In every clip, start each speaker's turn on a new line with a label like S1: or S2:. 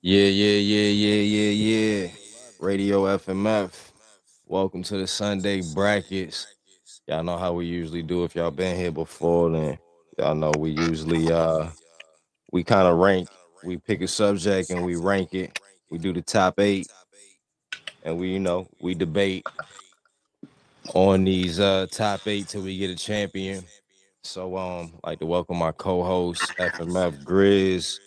S1: Yeah, yeah, yeah, yeah, yeah, yeah. Radio FMF. Welcome to the Sunday brackets. Y'all know how we usually do. If y'all been here before, then y'all know we usually uh we kind of rank. We pick a subject and we rank it. We do the top eight, and we you know we debate on these uh top eight till we get a champion. So um, like to welcome my co-host FMF Grizz,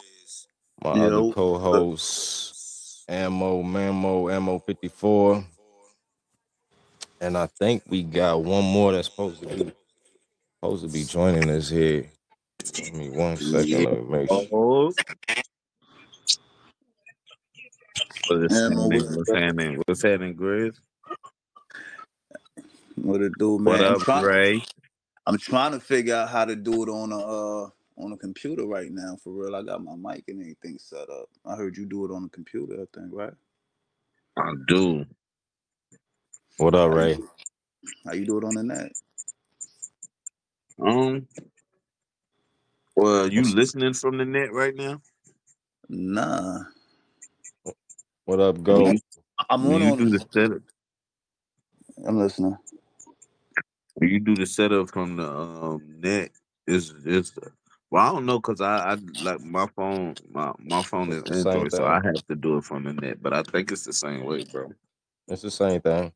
S1: my other co-host Ammo Mammo Ammo 54. And I think we got one more that's supposed to be supposed to be joining us here. Give me one second. Let me make sure.
S2: What's happening?
S3: what's
S2: What's happening? What's happening, Grizz?
S3: What it do, man?
S2: What
S3: I'm
S2: up,
S3: trying,
S2: Ray?
S3: I'm trying to figure out how to do it on a uh, on a computer right now. For real, I got my mic and everything set up. I heard you do it on the computer. I think, right?
S2: I do.
S1: What up, Ray?
S3: how you do it on the net?
S2: Um. Well, you listening from the net right now?
S3: Nah,
S1: What up, Go?
S3: I'm on
S2: you
S3: on.
S2: do the setup,
S3: I'm listening.
S2: when you do the setup from the um, net, is is well, I don't know because I, I like my phone. My my phone is
S1: the same
S2: Android, so I have to do it from the net. But I think it's the same way, bro.
S1: It's the same thing.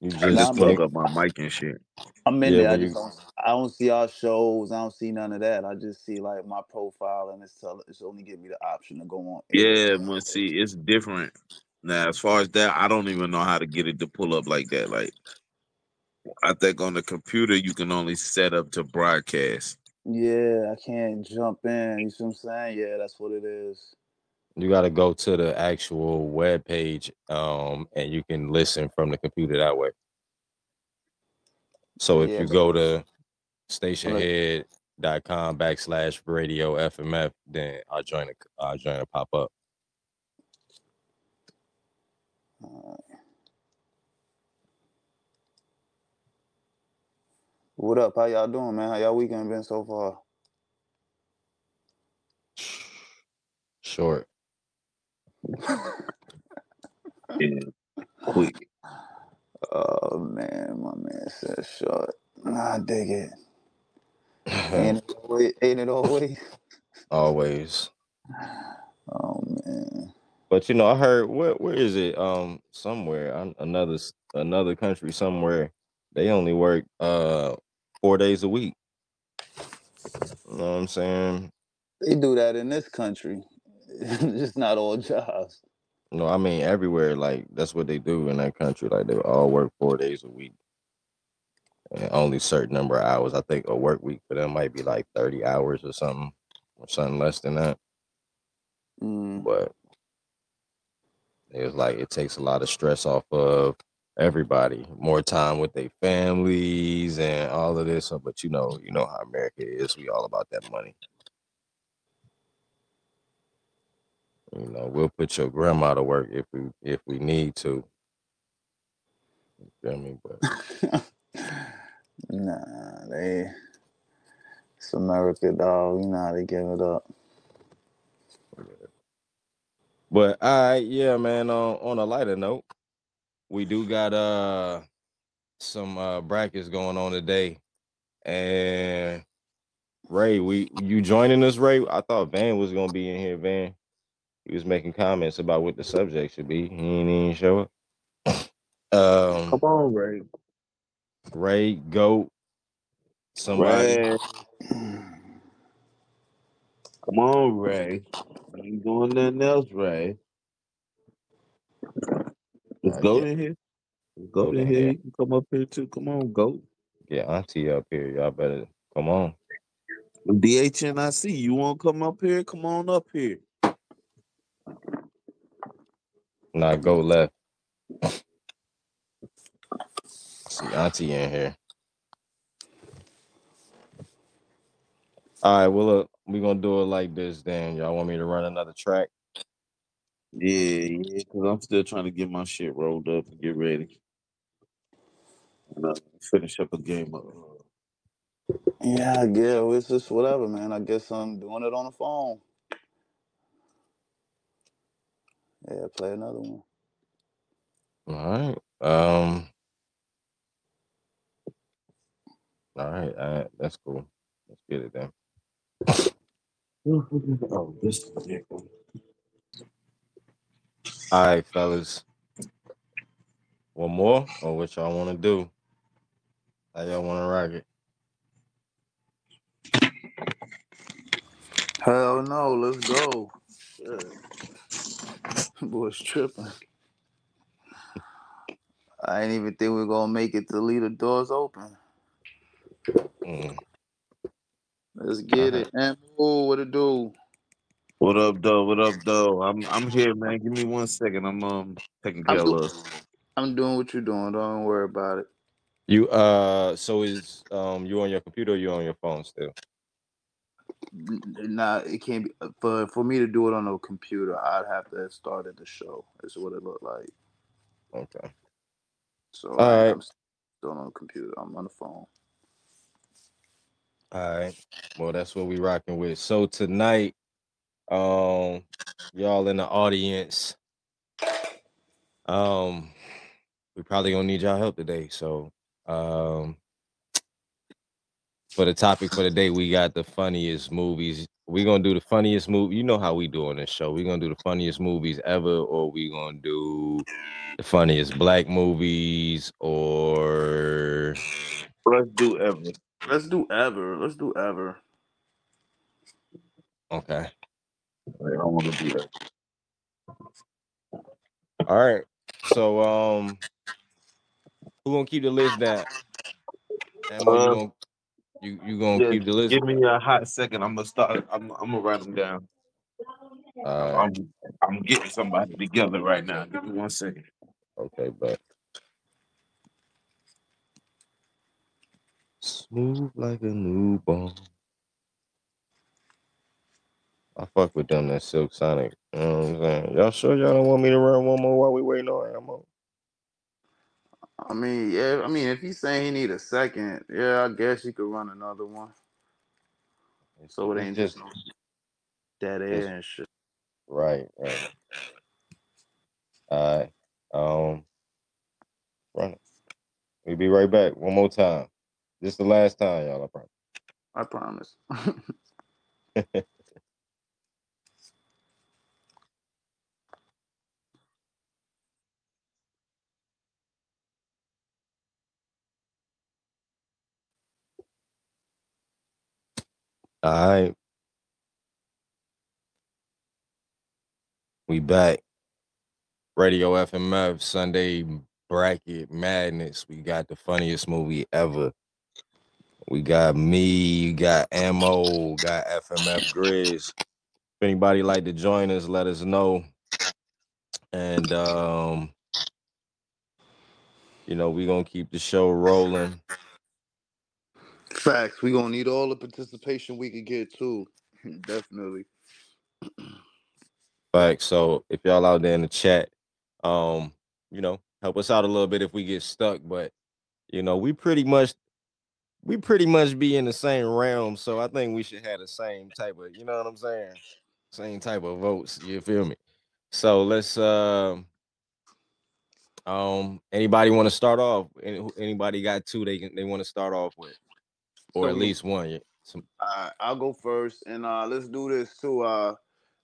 S1: You
S2: I
S1: just
S3: Nah,
S2: just
S3: I'm,
S2: plug up my mic and shit.
S3: I'm in
S1: yeah,
S3: there. I just don't. I don't see our shows. I don't see none of that. I just see like my profile, and it's tell, it's only give me the option to go on. air.
S2: Yeah, well, see, it's different. Now, as far as that, I don't even know how to get it to pull up like that. Like, I think on the computer, you can only set up to broadcast.
S3: Yeah, I can't jump in. You see what I'm saying? Yeah, that's what it is.
S1: you got to go to the actual web page, um, and you can listen from the computer that way. So if
S3: Yeah,
S1: you go to stationhead.com backslash radio FMF, then our join our join a pop up.
S3: uh, what up? How y'all doing, man? How y'all weekend been so far?
S1: Short.
S2: Yeah, quick.
S3: Oh man, my man said short. Nah, I dig it. Ain't it always? Ain't it always?
S1: Always.
S3: Oh man.
S1: But you know, I heard where where is it? Um, somewhere another another country somewhere. They only work uh four days a week. You know what I'm saying?
S3: They do that in this country. Just not all jobs.
S1: No, I mean everywhere. Like that's what they do in that country. Like they all work four days a week, and only certain number of hours. I think a work week for them might be like thirty hours or something, or something less than that.
S3: Mm.
S1: But it's like it takes a lot of stress off of everybody, more time with their families and all of this. Uh, but you know, you know how America is. We all about that money. You know, we'll put your grandma to work if we if we need to. You feel me? But
S3: nah, they. It's America, dog. You know how they give it up.
S1: but I yeah, man. On on a lighter note, we do got uh some uh brackets going on today, and Ray, we you joining us, Ray? I thought Van was gonna be in here, Van. He was making comments about what the subject should be. He ain't even show up. Um,
S2: Come on, Ray.
S1: Ray, go. somebody.
S2: Ray. Come on, Ray. You ain't doing nothing else, Ray. Go
S1: get,
S2: in here. Go in
S1: in
S2: here.
S1: here.
S2: You can come up here too. Come on, go.
S1: get Auntie up here. Y'all better come on.
S2: DHNIC, you want to come up here? Come on up here.
S1: Not go left. See Auntie in here. All right, well look, we're gonna do it like this then. Y'all want me to run another track?
S2: Yeah, yeah, because I'm still trying to get my shit rolled up and get ready. And, uh, finish up a game of
S3: Yeah, I guess it's just whatever, man. I guess I'm doing it on the phone. Yeah, play another one.
S1: All right. Um. All right. All right. That's cool. Let's get it then. oh, this. All right, fellas. One more, or what y'all want to do? How y'all want to rock it?
S3: Hell no, let's go. Shit. Boy's tripping. I ain't even think we are gonna make it to leave the doors open.
S1: Mm.
S3: Let's get
S1: Alright.
S3: it. And oh, what it do?
S2: What up, though? What up, though? I'm I'm here, man. Give me one second. I'm um taking care
S3: I'm,
S2: of
S3: do-
S2: love.
S3: I'm doing what you're doing. Don't worry about it.
S1: You uh, so is um, you on your computer? or You on your phone still?
S3: N- Nah, it can't be for for me to do it on a computer. I'd have to have started the show. Is what it looked like.
S1: Okay.
S3: So
S1: All
S3: I,
S1: right.
S3: I'm still on the computer. I'm on the phone.
S1: All right. Well, that's what we rocking with. So tonight, um, y'all in the audience, um, we probably gonna need y'all help today. So, um, for the topic for the day, we got the funniest movies. we gonna do the funniest movie. You know how we do on this show. we gonna do the funniest movies ever, or we gonna do the funniest black movies, or
S2: Let's do ever.
S3: Let's do ever. Let's do ever.
S1: okay.
S2: I don't want to do that.
S1: All right. So um who gonna keep the list down? You
S2: Uh,
S1: gonna you you gonna
S2: yeah,
S1: keep the list?
S2: Give me a hot second. I'm gonna start. I'm I'm gonna write them down.
S1: Uh,
S2: I'm I'm getting somebody together right now. Give me one second.
S1: okay, but smooth like a newborn. I fuck with them that Silk Sonic. You know what I'm saying? Y'all sure y'all don't want me to run one more while we waiting on ammo?
S3: I mean, yeah. I mean, if he's saying he need a second, yeah, I guess you could run another one. So it ain't
S1: just
S3: just no dead air and shit.
S1: right, right. All right. Um run it. We'll be right back one more time. This is the last time, y'all, I promise.
S3: I promise.
S1: All right. We back. Radio FMF Sunday bracket madness. We got the funniest movie ever. We got me, you got Ammo, got FMF Grizz. If anybody like to join us, let us know. And um, you know, we gonna keep the show rolling.
S3: Facts. We gonna need all the participation we can get too. Definitely.
S1: Fact. So if y'all out there in the chat, um, you know, help us out a little bit if we get stuck. But you know, we pretty much we pretty much be in the same realm. So I think we should have the same type of, you know what I'm saying? Same type of votes. You feel me? So let's um um anybody want to start off? Anybody got two they can they want to start off with, or
S3: So
S1: at least one. Yeah. Some,
S3: Uh, I'll go first, and uh, let's do this too. Uh,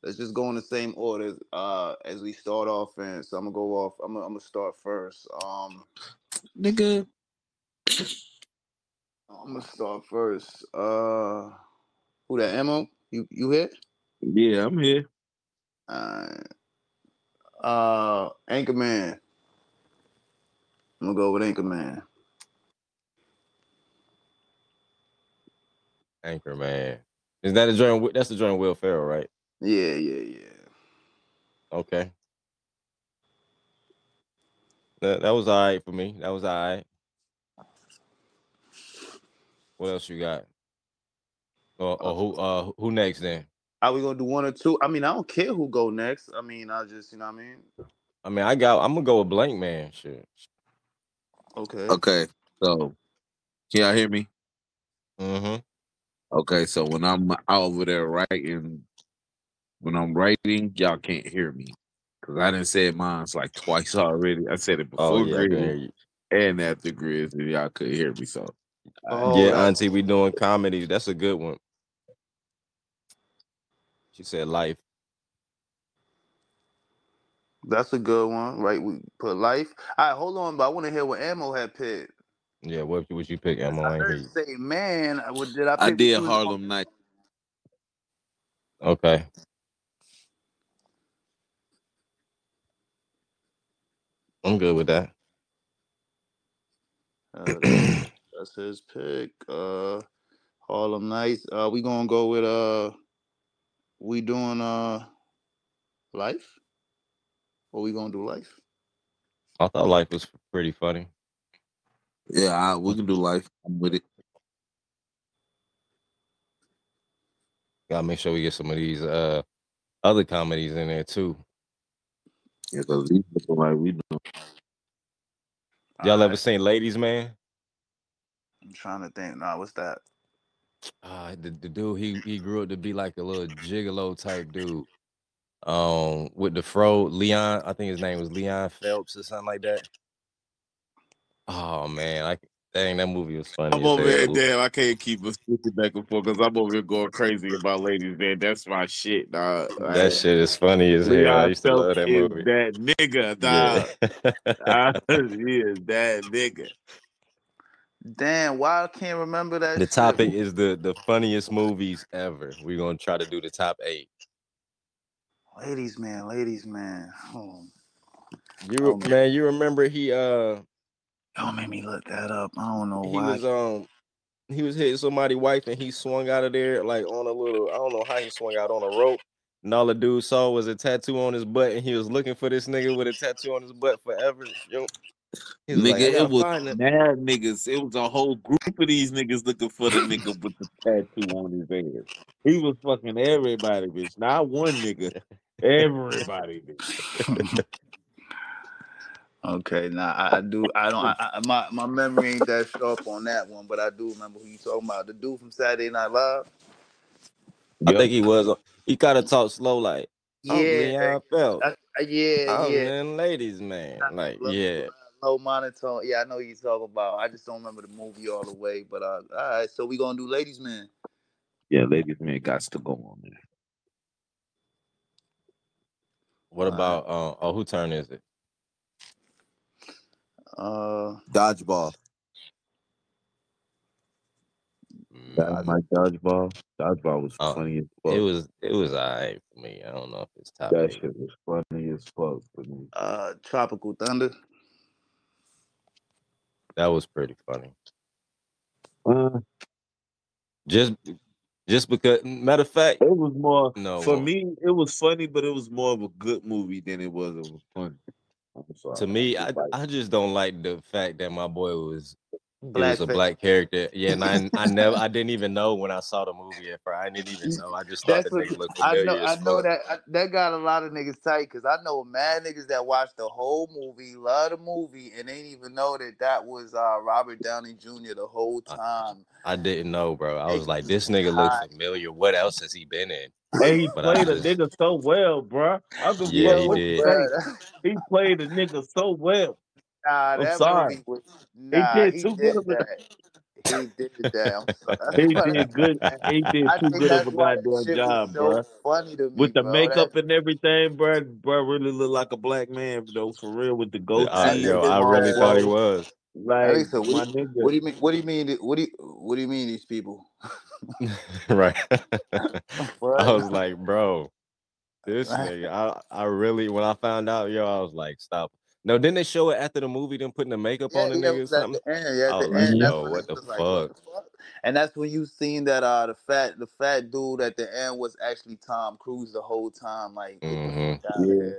S3: let's just go in the same order uh, as we start off. And so I'm gonna go off. I'm gonna, I'm gonna start first. Um,
S2: Nigga.
S3: I'm gonna start first. Uh, who that? Emo? You you here?
S2: Yeah, I'm here.
S3: Uh, uh, Anchorman. I'm gonna go with Anchorman.
S1: Anchor man. Is that a joint? That's the joint Will Ferrell, right?
S3: Yeah, yeah, yeah.
S1: Okay. That, that was all right for me. That was all right. What else you got? Or, or who uh who next then?
S3: Are we gonna do one or two? I mean, I don't care who go next. I mean, I just you know what I mean.
S1: I mean, I got. I'm gonna go with Blankman. Shit.
S3: Okay.
S2: Okay, so can y'all hear me?
S1: Mm-hmm.
S2: Okay, so when I'm out over there writing, when I'm writing, y'all can't hear me. Cause I didn't say mine's like twice already. I said it
S1: Oh
S2: before
S1: yeah, I can hear
S2: Grizzly
S1: you.
S2: and after Grizzly. Y'all couldn't hear me, so
S3: Oh,
S1: yeah,
S3: that-
S1: Auntie, we doing comedy. That's a good one. She said life.
S3: That's a good one, right? We put life. All right, hold on, but I want to hear what Ammo had picked.
S1: Yeah, what would you pick, Emma?
S3: I
S1: I ain't hear
S3: heard
S1: you.
S3: you say, man, I- what did I pick?
S2: I did Harlem Night.
S1: Okay. I'm good with that.
S3: Uh, that's, that's his pick. Uh, Harlem Nights. Uh, we gonna go with uh, we doing uh, life, or we gonna do life?
S1: I thought life was pretty funny.
S2: Yeah, I, we can do life. I'm with it.
S1: Gotta make sure we get some of these uh other comedies in there too.
S2: Yeah, cause these people like we know.
S1: Y'all ever
S3: Alright,
S1: seen Ladies Man?
S3: I'm trying to think. Nah, what's that?
S1: Uh the, the dude he he grew up to be like a little gigolo type dude. Um with the fro Leon, I think his name was Leon Phelps or something like that. Oh man, I dang that movie was funny.
S2: I'm
S1: as
S2: over here, damn. I can't keep us switching back and forth because I'm over here going crazy about ladies, man. That's my shit, dog.
S1: That shit is funny as hell. I
S2: Leon
S1: used to love
S2: Phelps
S1: that
S2: is
S1: movie.
S2: that nigga, dog.
S1: Yeah.
S2: he is that nigga.
S3: Damn, why I can't remember that.
S1: the
S3: shit?
S1: topic is the the funniest movies ever. We're gonna try to do the top eight.
S3: Ladies, man, ladies, man. Oh,
S1: You
S3: Oh,
S1: re- man, you remember he uh
S3: y'all make me look that up. I don't know
S1: he
S3: why.
S1: was um he was hitting somebody's wife and he swung out of there like on a little I don't know how he swung out on a rope. And all the dude saw was a tattoo on his butt, and he was looking for this nigga with a tattoo on his butt forever. Yo,
S2: Nigga,
S1: like,
S2: it was mad niggas. It was a whole group of these niggas looking for the nigga with the tattoo on his ass. He was fucking everybody, bitch. Not one nigga. Everybody, bitch.
S3: Okay, now I, I do. I don't. I, I, my my memory ain't that sharp on that one, but I do remember who you talking about. The dude from Saturday Night Live.
S1: I think he was. He kind of talked slow, like I'm
S3: Yeah,
S1: Leon Phelps.
S3: I- I- yeah,
S1: I'm
S3: yeah.
S1: in ladies, man. Like,
S3: Low-
S1: yeah.
S3: Low monotone. Yeah, I know you talking about. I just don't remember the movie all the way. But uh, all right, so we gonna do Ladies Man.
S2: Yeah, ladies man got to go on there.
S1: What
S3: Alright.
S1: about uh oh who turn is it?
S3: Uh,
S4: Dodgeball.
S2: That my dodgeball. Dodgeball was
S1: Oh,
S2: funny as fuck.
S1: It was it was alright for me. I don't know if it's top
S2: that
S1: eight.
S2: shit was funny as fuck for me.
S3: uh, Tropical Thunder.
S1: That was pretty funny.
S2: Uh,
S1: Just just because matter of fact,
S2: it was more
S1: no
S2: for me. It was funny, but it was more of a good movie than it was. It was funny.
S1: To me, I
S2: just
S1: I just don't like the fact that my boy was he was a black character. Yeah, and I I never I didn't even know when I saw the movie at first. I didn't even know. I just thought
S3: That's
S1: the nigga looked
S3: I
S1: familiar
S3: know. I know that I, that got a lot of niggas tight because I know mad niggas that watched the whole movie, love the movie, and ain't even know that that was uh, Robert Downey Jr. the whole time.
S1: I didn't know, bro. I was like, this nigga looks familiar. What else has he been in?
S2: Hey, he
S1: But
S2: played a
S1: just-
S2: nigga so well, bruh. I could
S1: Yeah, he did.
S2: say. He played a nigga so well.
S3: nah,
S2: I'm
S3: that
S2: sorry.
S3: movie was nah.
S2: did
S3: He
S2: too
S3: did
S2: good of a-
S3: that. He did that. I'm.
S2: He did good. He did too good of a goddamn job,
S3: was so
S2: bruh.
S3: funny to me,
S2: With the
S3: bro.
S2: makeup
S3: That,
S2: and everything, bruh, bruh really looked like a black man, though, for real, with the
S1: I,
S2: goatee.
S1: yo, I really thought he was.
S3: I
S2: Like,
S3: think so. What, do you- what do you mean? What do you mean? What do you What do you mean? These people?
S1: right. I was like, bro, this nigga. I, I really when I found out, yo, I was like, stop. No, didn't they show it after the movie? Them putting the makeup
S3: Yeah,
S1: on the
S3: yeah, it
S1: nigga or something?
S3: the end. Yeah,
S1: I was like,
S3: end.
S1: Yo, what the
S3: was like, what
S1: fuck?
S3: the fuck? And that's when you seen that uh the fat the fat dude at the end was actually Tom Cruise the whole time. Like, get the
S1: Mhm.
S3: fuck out of
S2: Yeah.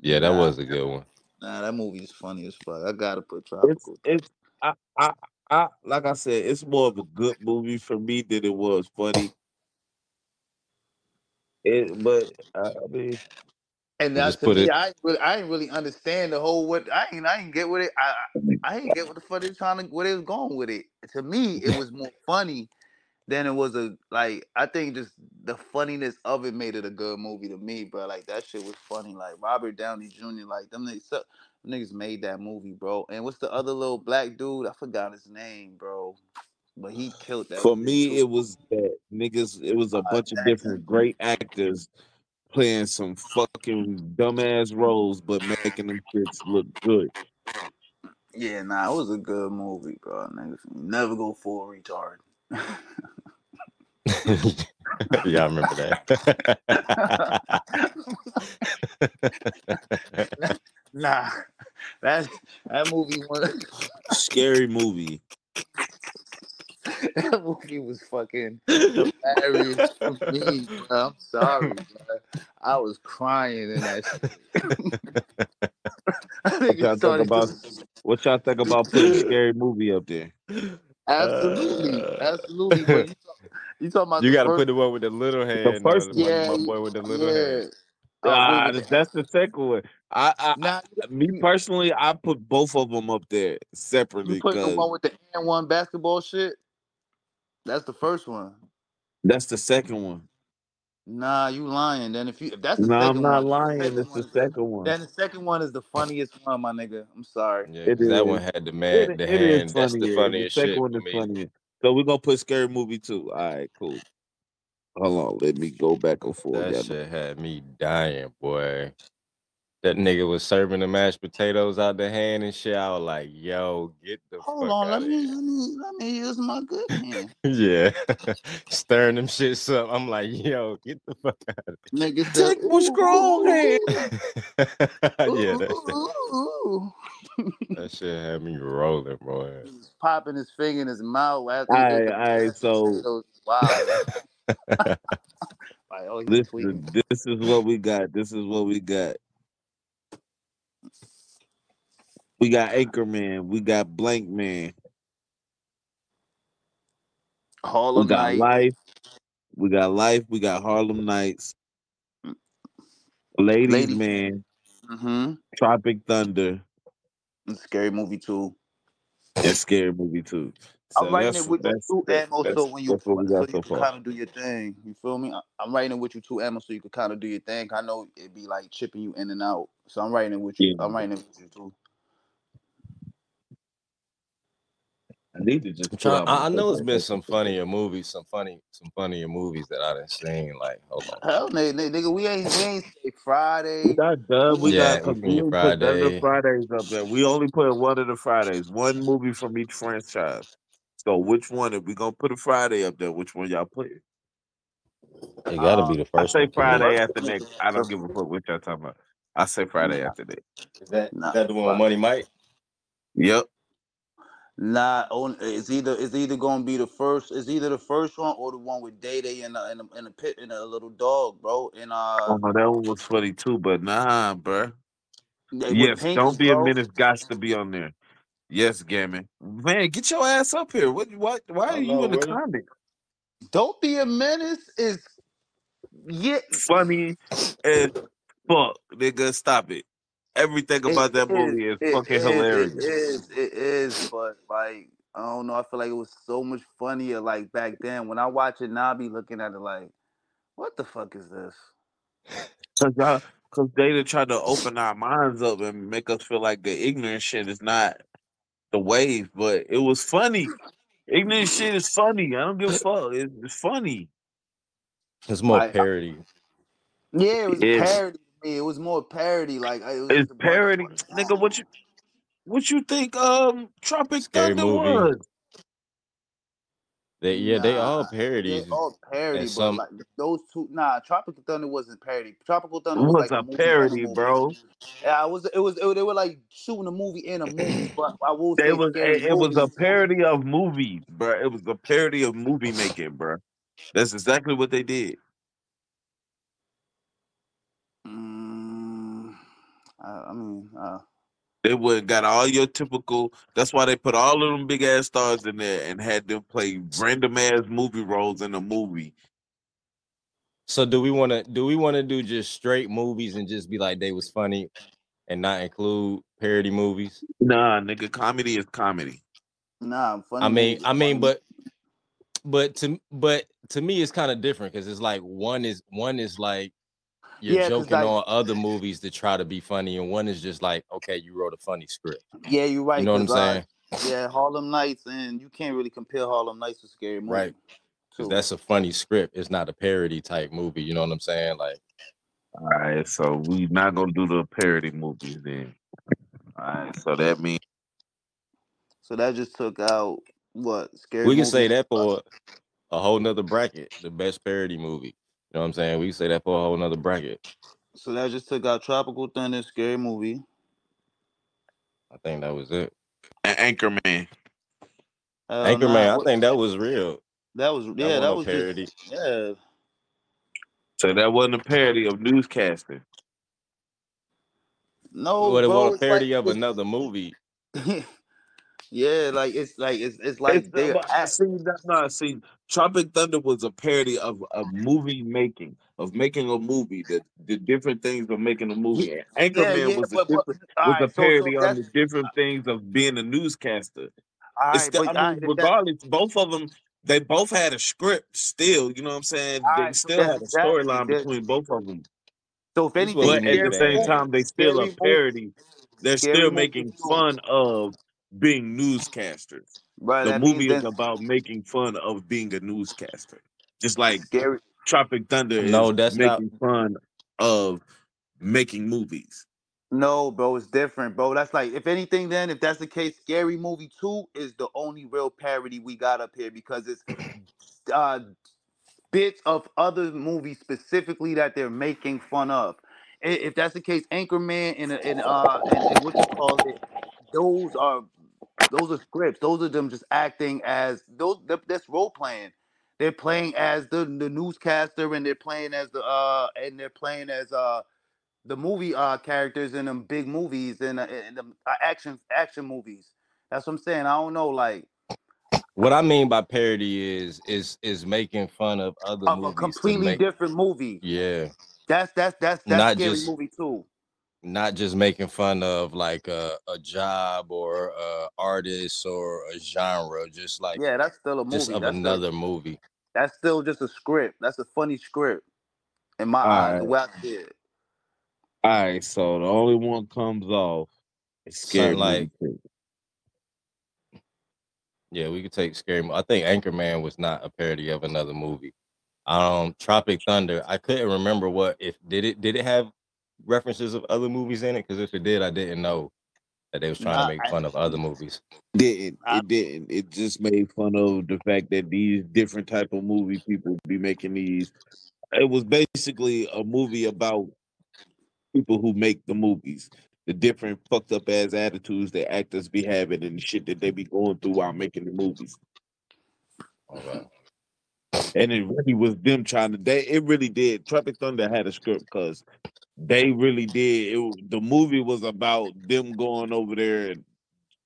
S1: Yeah, that
S3: Nah,
S1: was a good one.
S3: Nah, that movie is funny as fuck. I gotta put
S2: It's
S3: Tropical.
S2: it's I, I I like I said, it's more of a good movie for me than it was funny. It, but uh, I mean,
S3: And
S1: that's
S3: now
S1: just
S3: to me,
S1: it.
S3: I ain't really, I ain't really understand the whole what I ain't, I ain't get with it. I, I, I ain't get what the fuck they trying to, where they was going with it. To me, it was more funny then it was a like I think just the funniness of it made it a good movie to me, bro. Like that shit was funny. Like Robert Downey Jr. Like them niggas, them niggas made that movie, bro. And what's the other little black dude? I forgot his name, bro. But he killed that.
S2: For me,
S3: too.
S2: it was that niggas. It was a uh, bunch of different great actors playing some fucking dumbass roles, but making them shits look good.
S3: yeah, nah, it was a good movie, bro. Niggas never go full retard.
S1: yeah, I remember that.
S3: nah, that that movie was
S2: Scary movie.
S3: that movie was fucking hilarious for me. Bro. I'm sorry, bro. I was crying in that shit. I
S2: What y'all think about?
S3: to-
S2: What y'all think about putting scary movie up there?
S3: Absolutely,
S1: Uh,
S3: absolutely. But you, talk, you talking about
S1: you got to put the one with the little hand. The
S2: first
S1: the one-
S3: yeah,
S1: my boy with the little
S3: yeah.
S1: hand.
S3: Uh,
S2: Ah,
S3: wait, wait,
S2: that's the second one. I, I,
S3: Nah,
S2: I- me personally, I put both of them up there separately
S3: you put the one with the and one basketball shit. That's the first one.
S2: that's the second one.
S3: Nah, you lying. Then if you if that's the
S2: No, I'm not
S3: one,
S2: lying.
S3: second
S2: It's the second one.
S3: Then the second one is the funniest one, my nigga. I'm sorry.
S1: Yeah,
S2: It
S1: 'cause that
S2: is.
S1: one had the
S2: It,
S1: man, the
S2: it is
S1: hand. That's the
S2: funnier.
S1: funniest
S2: second
S1: shit
S2: one is
S1: me.
S2: funnier. So we're gonna put scary movie too. All right, cool. Hold on, let me go back and forth.
S1: That
S2: y'all know.
S1: shit had me dying, boy. That nigga was serving the mashed potatoes out the hand and shit. I was like, yo, get the
S3: Hold
S1: fuck
S3: on,
S1: out
S3: let
S1: of
S3: me
S1: here.
S3: let me let me use my good hand.
S1: yeah. Stirring them shits up. I'm like, yo, get the fuck out
S3: Nigga said,
S2: Take my strong hand.
S1: yeah, that shit,
S3: ooh,
S1: that shit had me rolling, boy.
S3: He was popping his finger in his mouth after
S2: All
S3: he ate
S2: right,
S3: the
S2: all right. So
S3: potatoes. Wow. like, oh, he's tweaking.
S2: listen, this is what we got. This is what we got. We got Anchorman. We got Blankman. Harlem We got
S3: Night.
S2: Life. We got Life. We got Harlem Nights. Ladies,
S3: Ladies-
S2: Man.
S3: Mm-hmm.
S2: Tropic Thunder.
S3: Scary movie too.
S2: And Scary Movie too.
S3: I'm writing it with you
S2: that's-
S3: two
S2: that's-
S3: ammo, so when you
S2: that's
S3: so you
S2: so
S3: can kind of do your thing. You feel me? I- I'm writing it with you two ammo, so you can kind of do your thing. I know it'd be like chipping you in and out, so I'm writing it with you.
S2: Yeah.
S3: I'm writing it with you too.
S2: I need to just
S1: I'm
S2: put
S1: trying,
S2: out
S1: I, I know it's been some funnier movies, some funny, some funnier movies that I done seen. Like, hold on.
S3: Hell, nigga, nigga, we ain't we ain't say Friday.
S2: We got dub. We
S1: Yeah,
S2: got cause
S1: we
S2: we
S1: can
S2: only put
S1: Friday.
S2: the Fridays up there. We only put one of the Fridays, one movie from each franchise. So which one? If we gonna put a Friday up there, which one y'all put?
S1: It got to
S3: Uh,
S1: be the first.
S2: I
S1: first
S2: say
S1: one.
S2: Friday after next. I don't give a fuck what y'all talking about. I say Friday
S3: Nah.
S2: after that.
S1: Is that
S3: Nah,
S1: that the one with Money Mike?
S2: Yep.
S3: Nah, on it's either it's either gonna be the first. It's either the first one or the one with Day Day and a, and a, and a pit and a little dog, bro. And uh,
S2: Oh no, that one was funny too, but nah, bruh.
S3: with
S2: Yes,
S3: Pinky,
S2: don't be a menace. Got to be on there. Yes, Gammon. Man, get your ass up here. What? What? Why
S1: I
S2: are you in the
S1: brother.
S2: comments?
S3: Don't be a menace is yeah.
S2: Funny as fuck, nigga. Stop it. Everything
S3: It
S2: about that
S3: is,
S2: movie is
S3: it
S2: fucking
S3: is,
S2: hilarious.
S3: It is, it is, but like I don't know. I feel like it was so much funnier like back then. When I watch it now, I be looking at it like, what the fuck is this?
S2: Cause y'all, cause they done tried to open our minds up and make us feel like the ignorant shit is not the wave, but it was funny. Ignorant shit is funny. I don't give a fuck. It's, it's funny.
S1: It's more
S3: Like,
S1: parody.
S3: Yeah, it was
S2: It is.
S3: parody to me. It was more parody. Like it was
S2: It's
S3: just a bunch
S2: parody, nigga. What you, what you think? Um, Tropic
S1: Scary
S2: Thunder
S1: movie.
S2: was.
S1: They yeah, they all parodies.
S3: They all parody,
S1: and
S3: but
S1: some-
S3: like those two, nah. Tropical Thunder wasn't parody. Tropical
S2: It
S3: Thunder was,
S2: was
S3: like
S2: a
S3: movie
S2: parody,
S3: movie.
S2: bro.
S3: Yeah, it was. It was. It, they were like shooting a movie in a movie. But I will say,
S2: It was it, it was a parody of movies, bro. It was a parody of movie making, bro. That's exactly what they did.
S3: I, I mean, uh,
S2: They would have got all your typical. That's why they put all of them big ass stars in there and had them play random ass movie roles in a movie.
S1: So do we want to do we want to do just straight movies and just be like they was funny and not include parody movies?
S2: Nah, nigga, comedy is comedy.
S3: nah. Funny
S1: I mean,
S3: movies,
S1: I mean,
S3: funny-
S1: but but to but to me it's kind of different because it's like one is one is like you're
S3: Yeah, 'cause,
S1: joking
S3: like-
S1: on other movies to try to be funny, and one is just like, okay, you wrote a funny script.
S3: Yeah, you're right.
S1: You know what I'm
S3: 'cause,
S1: saying?
S3: yeah, Harlem Nights, and you can't really compare Harlem Nights to Scary Movie.
S1: Right. Because
S3: too.
S1: that's a funny script. It's not a parody type movie. You know what I'm saying? Like,
S2: All right, so we not gonna do the parody movies then. All right, so that means
S3: So that just took out what Scary
S1: we can
S3: Movie.
S1: say that for a whole nother bracket, the best parody movie. You know what I'm saying? We say that for a whole nother bracket.
S3: So that just took out Tropical Thunder, Scary Movie.
S1: I think that was it.
S2: and Anchorman.
S3: Hell
S1: Anchorman,
S3: nah,
S1: I think that was real.
S3: that was yeah,
S1: wasn't
S3: that
S1: a
S3: was
S1: parody.
S3: Just, yeah.
S2: So that wasn't a parody of newscasting.
S3: No,
S1: but it
S3: bro,
S1: was a parody
S3: like,
S1: of another movie.
S3: yeah, like it's like it's it's like
S2: It's-
S3: they
S2: but I see that no, see, Tropic Thunder was a parody of of movie making, of making a movie, the the different things of making a movie.
S3: Yeah,
S2: Anchorman
S3: yeah,
S2: was a
S3: but- but-
S2: different
S3: all
S2: was
S3: right,
S2: a
S3: so- so
S2: parody on the different things of being a newscaster.
S3: right,
S2: still,
S3: but,
S2: I mean,
S3: right, if that-
S2: regardless, both of them, they both had a script. Still, you know what I'm saying? They
S3: right, so
S2: still had a storyline between both of them.
S3: so if anything,
S2: But at the same time, they still a parody. They're still making fun of being newscasters.
S3: right,
S2: the movie is about making fun of being a newscaster. Just like
S3: Scary.
S2: Tropic Thunder
S1: No,
S2: is
S1: that's not-
S2: making fun of making movies.
S3: No, bro, it's different, bro. That's like, if anything, then if that's the case, Scary Movie Two is the only real parody we got up here because it's uh bits of other movies specifically that they're making fun of. If that's the case, Anchorman and and uh and, and what you call it, those are those are scripts. Those are them just acting as those. that- That's role playing. They're playing as the the newscaster and they're playing as the uh and they're playing as uh the movie uh characters in them big movies and uh, in them uh, action action movies. That's what I'm saying. I don't know, like
S1: What I mean by parody is is is making fun of other
S3: of a completely
S1: make-
S3: different movie.
S1: Yeah.
S3: That's that's that's that's
S1: Not
S3: scary
S1: just-
S3: movie too.
S1: Not just making fun of like a, a job or a artist or a genre, just like
S3: Yeah, that's still a movie.
S1: just of
S3: that's
S1: another
S3: Still,
S1: movie.
S3: that's still just a script. That's a funny script in my
S2: All
S3: eyes. The
S2: right.
S3: way I see it.
S2: All right, so the only one comes off is scary
S1: like-. Yeah, we could take scary. I think Anchorman was not a parody of another movie. Um, Tropic Thunder. I couldn't remember what if did it did it have references of other movies in it? Because if it did, I didn't know that they was trying
S3: Nah,
S1: to make
S3: I-
S1: fun of other movies.
S2: Didn't
S3: I-
S2: it didn't. It just made fun of the fact that these different type of movie people be making these. It was basically a movie about people who make the movies. The different fucked up ass attitudes that actors be having and the shit that they be going through while making the movies.
S1: Okay.
S2: And it really was them trying to they it really did tropic thunder had a script because they really did it, the movie was about them going over there and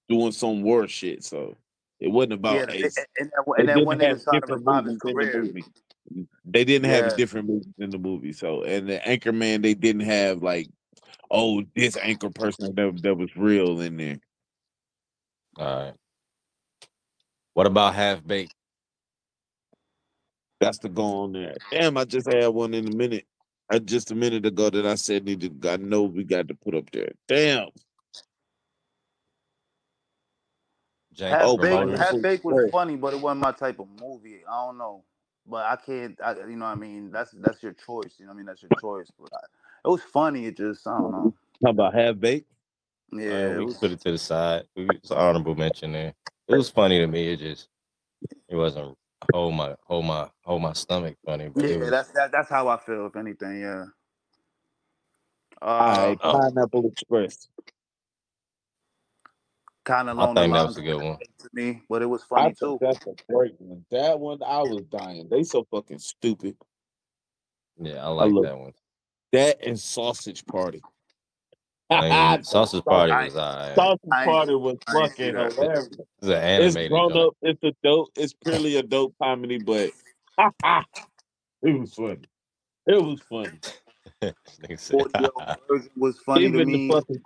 S2: doing some war shit so it wasn't about
S3: yeah,
S2: Ace.
S3: and, and,
S2: They
S3: and then
S2: didn't
S3: one nigga
S2: have
S3: trying to
S2: different
S3: his
S2: movies in the movie. they didn't have different movies in the movie so and the anchorman they didn't have like oh this anchor person that, that was real in there
S1: All right. What about Half Baked?
S2: That's the go on there. Damn, I just had one in a minute. Uh, just a minute ago that I said needed. I know we got to put up there. Damn.
S1: James
S3: Half
S2: Oh,
S3: Baked,
S1: Promoter?
S2: Promoter.
S3: Half Baked was funny, but it wasn't my type of movie. I don't know, but I can't. I, you know, what I mean, that's that's your choice. You know, what I mean, that's your choice. But I, it was funny. It just, I don't know.
S2: How about half baked?
S3: Yeah,
S1: Uh, we
S3: was,
S1: put it to the side. We- It's an honorable mention there. It was funny to me. It just it wasn't hold my hold my hold my stomach funny, but
S3: yeah.
S1: was
S3: That's that, that's how I feel. If anything, yeah. Uh,
S2: All right,
S1: oh.
S2: Pineapple Express.
S3: kind of
S1: I think that was a good one.
S3: To me, but it was
S2: I
S3: funny
S2: think
S3: too.
S2: that's a great one. That one, I was dying. They so fucking stupid.
S1: Yeah, I like
S2: look-
S1: that one.
S2: That and Sausage Party.
S1: I mean, Sausage Party was alright.
S2: Sausage Party was fucking hilarious.
S1: It's an
S2: It's grown
S1: joint.
S2: up. It's a dope. It's purely a dope comedy, but it was funny. It was funny.
S1: Nigga said,
S3: 40 year old version was funny to
S2: even
S3: me.
S2: the fucking,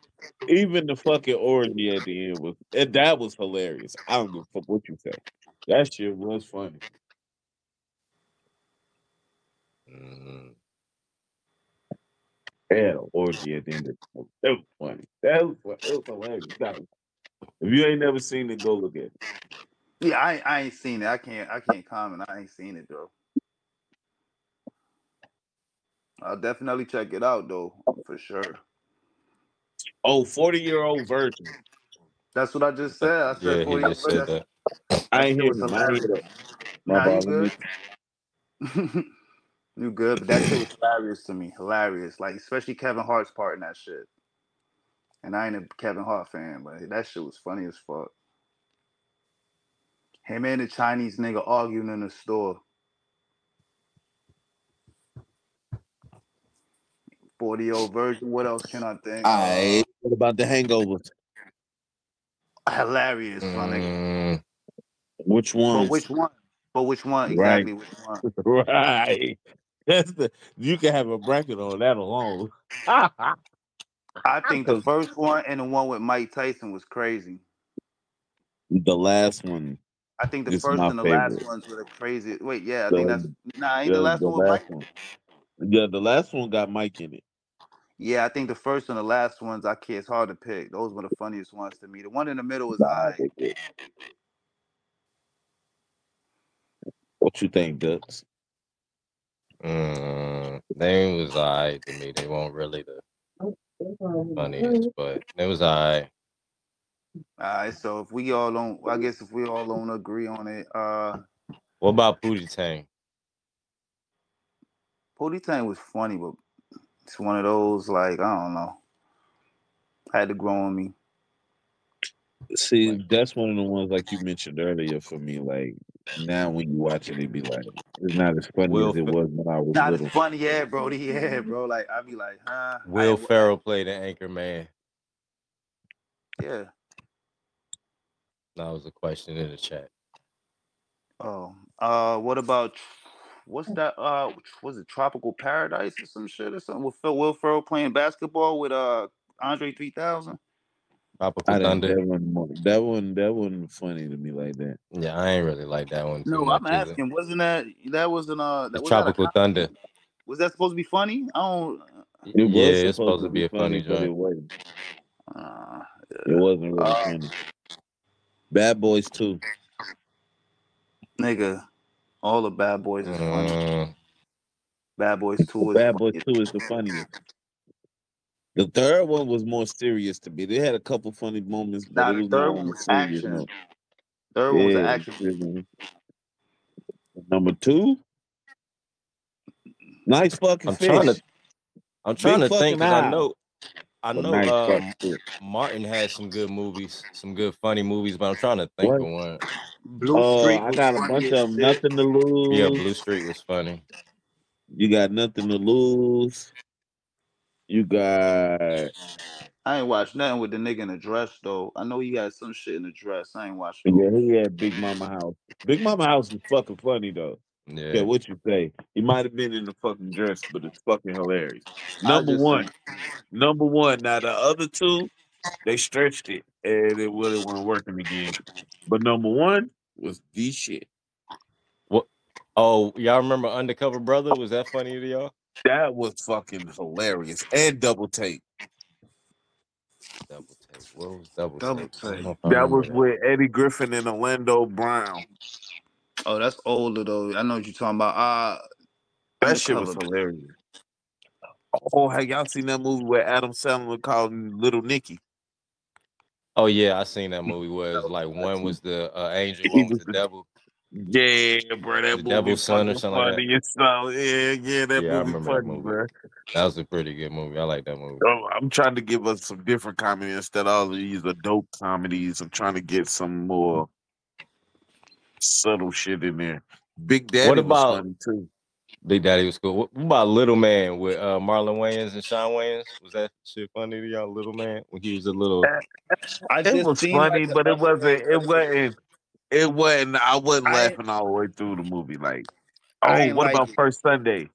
S2: even the fucking orgy at the end was and that was hilarious. I don't give a fuck what you say. That shit was funny. Had an orgy at the end of the. That was funny. That was, that was hilarious. That was- if you ain't never seen it, go look at it.
S3: Yeah, I I ain't seen it. I can't I can't comment. I ain't seen it though. I'll definitely check it out though, for sure.
S2: Oh, 40 year old virgin.
S3: That's what I just said. I said
S1: Yeah,
S3: 40
S1: just said that.
S2: I ain't
S3: shit
S2: hear
S3: was
S2: him. I ain't hear that. My
S3: Nah,
S2: bad, let me-
S3: good. you good, but that shit was hilarious to me. Hilarious. Like especially Kevin Hart's part in that shit. And I ain't a Kevin Hart fan, but that shit was funny as fuck. Him and the Chinese nigga arguing in the store. 40 year old virgin. What else can I think?
S2: Aight. What about the hangovers?
S3: Uh, hilarious, my.
S1: Mm,
S2: Which
S3: But
S2: one?
S3: which one? But which one
S2: Right.
S3: exactly? Which one?
S2: right. That's the you can have a bracket on that alone.
S3: I think the first one and the one with Mike Tyson was crazy.
S2: the last one.
S3: I think the first and the last ones were the crazy. Wait, yeah, I
S2: The-
S3: think that's nah. Ain't
S2: the,
S3: the last
S2: the
S3: one with
S2: last
S3: Mike?
S2: one. Yeah, the last one got Mike in it.
S3: Yeah, I think the first and the last ones. I can't. It's hard to pick. Those were the funniest ones to me. The one in the middle was alright.
S2: What you think, Dux?
S1: Mm, they was alright to me. They weren't really the funniest, but it was alright.
S3: Alright, so if we all don't, I guess if we all don't agree on it, uh,
S1: What about Pootie Tang?
S3: Pootie Tang was funny, but it's one of those like I don't know. Had to grow on me.
S2: See, that's one of the ones like you mentioned earlier for me. Like now, when you watch it, it be like it's not as funny
S1: Will
S2: as it was when I was
S3: Not
S2: little.
S3: as funny, yeah, Brody. Yeah, bro. Like I be like, huh?
S1: Will
S3: I,
S1: Ferrell played an anchor man.
S3: Yeah.
S1: That was a question in the chat.
S3: Oh, uh, what about what's that? Uh, was it Tropical Paradise or some shit or something with Phil Will Ferrell playing basketball with uh Andre three thousand?
S1: Tropical
S2: I
S1: Thunder.
S2: that one, that one, that wasn't funny to me like that.
S1: Yeah, I ain't really like that one
S3: No. I'm
S1: either.
S3: asking. Wasn't that that wasn't uh that
S1: It's
S3: was that a
S1: Tropical
S3: comedy?
S1: Thunder.
S3: Was that supposed to be funny? I don't.
S2: It
S1: yeah,
S2: was
S1: it's supposed to be a funny
S2: but it wasn't.
S3: Uh,
S2: It wasn't really
S3: Uh,
S2: funny. Bad Boys too.
S3: nigga, all the Bad Boys is funny.
S1: Mm,
S3: Bad Boys Two is
S2: Bad Boys
S3: funny.
S2: Two is the funniest. The third one was more serious to me. They had a couple funny moments, but
S3: Nah, the third one
S2: on a
S3: was
S2: serious
S3: action.
S2: note.
S3: Third one was action.
S2: Number two, nice fucking
S1: I'm
S2: fish.
S1: trying to I'm trying
S2: Big
S1: to think because I know I
S2: A
S1: know
S2: nice
S1: um,
S2: fucking fish.
S1: Martin has some good movies, some good funny movies, but I'm trying to think
S2: What?
S1: of one.
S3: Blue
S2: Oh,
S3: Street
S2: I got a bunch of them. Nothing to lose.
S1: Yeah, Blue Streak was funny.
S2: You got nothing to lose. You got
S3: I ain't watched nothing with the nigga in the dress though. I know he got some shit in the dress. I ain't watched those.
S2: yeah, he had Big Mama House. Big Mama House is fucking funny though. Yeah,
S1: Yeah.
S2: what you say? He might have been in the fucking dress, but it's fucking hilarious. Number
S3: just
S2: one, number one. Now the other two, they stretched it and it really wasn't working again. But number one was the shit. What?
S1: Oh, y'all remember Undercover Brother? Was that funny to y'all?
S2: That was fucking hilarious and double take.
S1: Double take. What was double, tape?
S3: Double
S1: take? I don't
S3: take.
S1: know
S2: That was with Eddie Griffin and Orlando Brown.
S3: Oh, that's older though. I know what you're talking about. Uh
S2: That shit was
S3: Undercover.
S2: hilarious. Oh, have y'all seen that movie where Adam Sandler called Little Nicky?
S1: Oh yeah, I seen that movie where it's like one was the uh, angel,
S2: He
S1: one was
S2: was
S1: the
S2: the-
S1: devil.
S2: Yeah, bro, that
S1: The
S2: movie
S1: Devil's Son or something like
S2: funny and stuff. Yeah, yeah, that
S1: Yeah,
S2: movie
S1: remember that
S2: funny,
S1: movie.
S2: bro.
S1: That was a pretty good movie. I like that movie.
S2: Oh, I'm trying to give us some different comedy instead of all of these adult comedies. I'm trying to get some more subtle shit in there. Big Daddy
S1: What
S2: was
S1: about-
S2: funny too.
S1: Big Daddy was cool. What what about Little Man with uh, Marlon Wayans and Shawn Wayans? Was that shit funny to y'all, Little Man? When he was a little
S3: I
S2: It
S3: just
S2: was funny,
S3: like,
S2: but it wasn't. It wasn't. It wasn't. I wasn't
S3: I-
S2: laughing all the way through the movie. Like,
S3: I
S2: oh, what
S3: like
S2: about
S3: it.
S2: First Sunday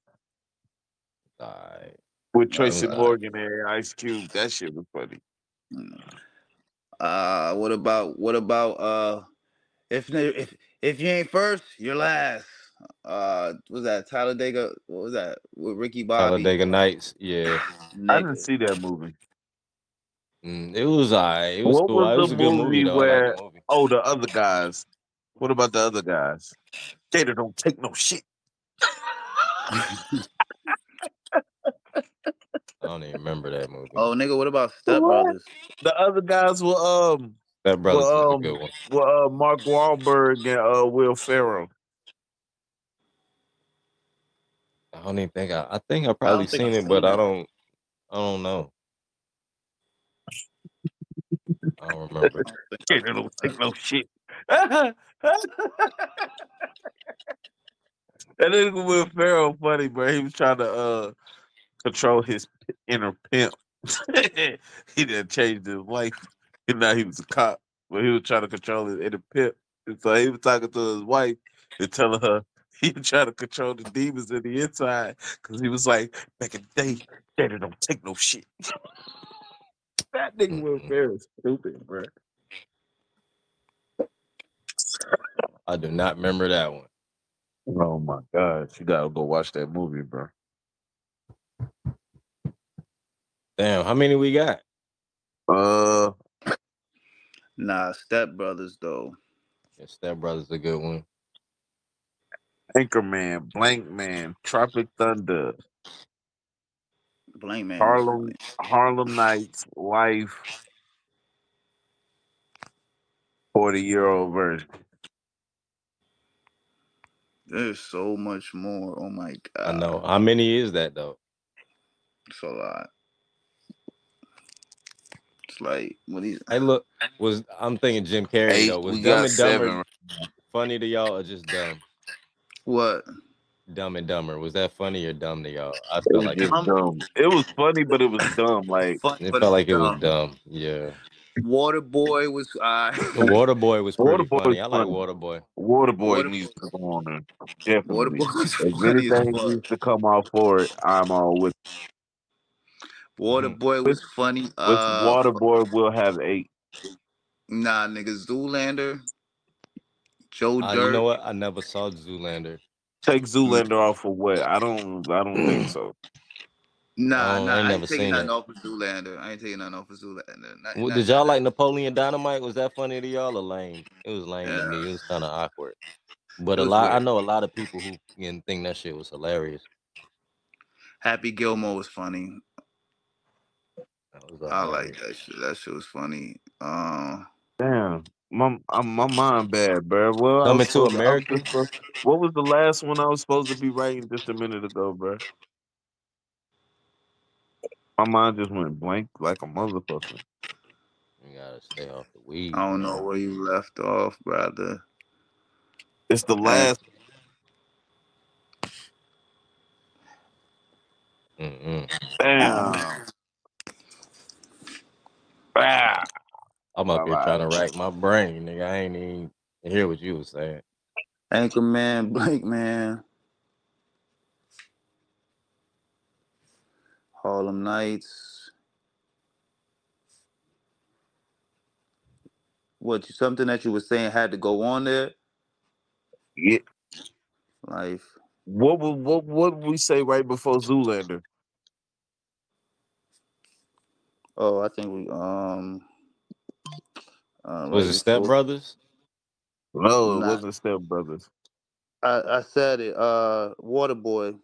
S1: Alright.
S2: with Tracy
S1: uh,
S2: Morgan and Ice Cube? That shit was funny.
S3: Uh, what about what about uh, if if if you ain't first, you're last. Uh, was that Talladega? What was that with Ricky Bobby?
S1: Talladega Nights. Yeah.
S2: I didn't see that movie.
S1: Mm, it was alright. It was
S2: What
S1: cool.
S2: was
S1: it was
S2: the
S1: a good movie
S2: movie
S1: though.
S2: Where-
S1: like movie.
S2: Oh, the other guys. What about the other guys? Gator don't take no shit.
S1: I don't even remember that movie.
S3: Oh, nigga, what about Step Brothers?
S2: The other guys were um
S1: that Brothers
S2: well,
S1: was
S2: um,
S1: a good one.
S2: were uh, Mark Wahlberg and uh, Will Ferrell.
S1: I don't even think I. I think I probably
S3: think
S1: seen
S3: I've
S1: it, but
S3: seen
S1: I don't. I don't know. I don't remember.
S2: Gator don't take no shit. That nigga Will Ferrell funny, bro. He was trying to uh control his inner pimp. he didn't change his life. And now he was a cop, but he was trying to control his inner pimp. And so he was talking to his wife and telling her he was trying to control the demons in the inside because he was like, back in the day, Gator don't take no shit. that nigga Will. Ferrell is stupid, bro.
S1: I do not remember that one.
S2: Oh my gosh, you gotta go watch that movie, bro.
S1: Damn, how many we got?
S2: Uh,
S3: Nah, Step Brothers though.
S1: Yeah, Step Brothers a good one.
S2: Anchorman, Blankman, Tropic Thunder,
S3: Blankman.
S2: Harlem. Harlem Nights, Life, forty year old version.
S3: There's so much more. Oh my god.
S1: I know. How many is that though?
S3: It's a lot. It's like what these
S1: Hey, look, was I'm thinking Jim Carrey
S2: Eight,
S1: though. Was Dumb and Dumber
S2: seven.
S1: funny to y'all or just dumb?
S3: what?
S1: Dumb and Dumber was that funny or dumb to y'all? I
S2: It
S1: felt
S2: was
S1: like it,
S3: Um,
S2: dumb. It was funny, but it was dumb. Like
S3: Funny,
S1: it felt
S3: it's
S1: like it was
S3: dumb.
S1: dumb. Yeah,
S3: Water Boy was uh,
S1: the Water Boy was pretty
S2: Waterboy
S1: funny.
S2: was
S1: I like
S2: funny.
S1: Water Boy.
S2: Waterboy
S3: Water-
S2: needs to go on there.
S3: Water
S2: Definitely.
S3: Boy was
S2: If
S3: funny
S2: anything needs to come out for it, I'm all with.
S3: Water
S1: Mhm.
S3: Boy was funny.
S2: Which
S3: Uh,
S2: Waterboy will have eight.
S3: nah, nigga, Zoolander. Joe
S1: Uh,
S3: Dirt.
S1: you know what? I never saw Zoolander.
S2: Take Zoolander off for what? I don't. I don't think so.
S3: Nah,
S1: Oh,
S3: nah,
S1: I
S3: I
S1: ain't
S3: ain't,
S1: never
S3: taking nothing
S1: that.
S3: off of Zoolander. I ain't taking nothing off of Zoolander. Not,
S1: Well,
S3: not-
S1: Did y'all like Napoleon Dynamite? Was that funny to y'all or lame? It was lame to me. It was kind of awkward. But a
S3: was
S1: lot, I know a lot of people who can think that shit was hilarious.
S3: Happy Gilmore was funny.
S1: Was
S3: I like that shit. That shit was funny. Uh,
S2: Damn, my I'm, my mind bad, bro. Well,
S1: Coming to
S2: supposed was
S1: America?
S2: just what was the last one I was supposed to be writing just a minute ago, bro? My mind just went blank like a motherfucker.
S1: You gotta stay off the weed.
S3: I don't know where you left off, brother.
S2: It's the last.
S1: Mm-mm.
S2: Damn. Ah.
S1: I'm up here trying to rack my brain, nigga. I ain't even hear what you was saying.
S3: Anchor man, Blankman, Harlem Nights. What something that you were saying had to go on there?
S2: Yeah.
S3: Life.
S2: What would what what would we say right before Zoolander?
S3: Oh, I think we um. Uh,
S1: Was
S3: right
S1: it Step Brothers?
S2: No, it
S3: Nah.
S2: wasn't Step Brothers.
S3: I, I said it. Uh, Waterboy.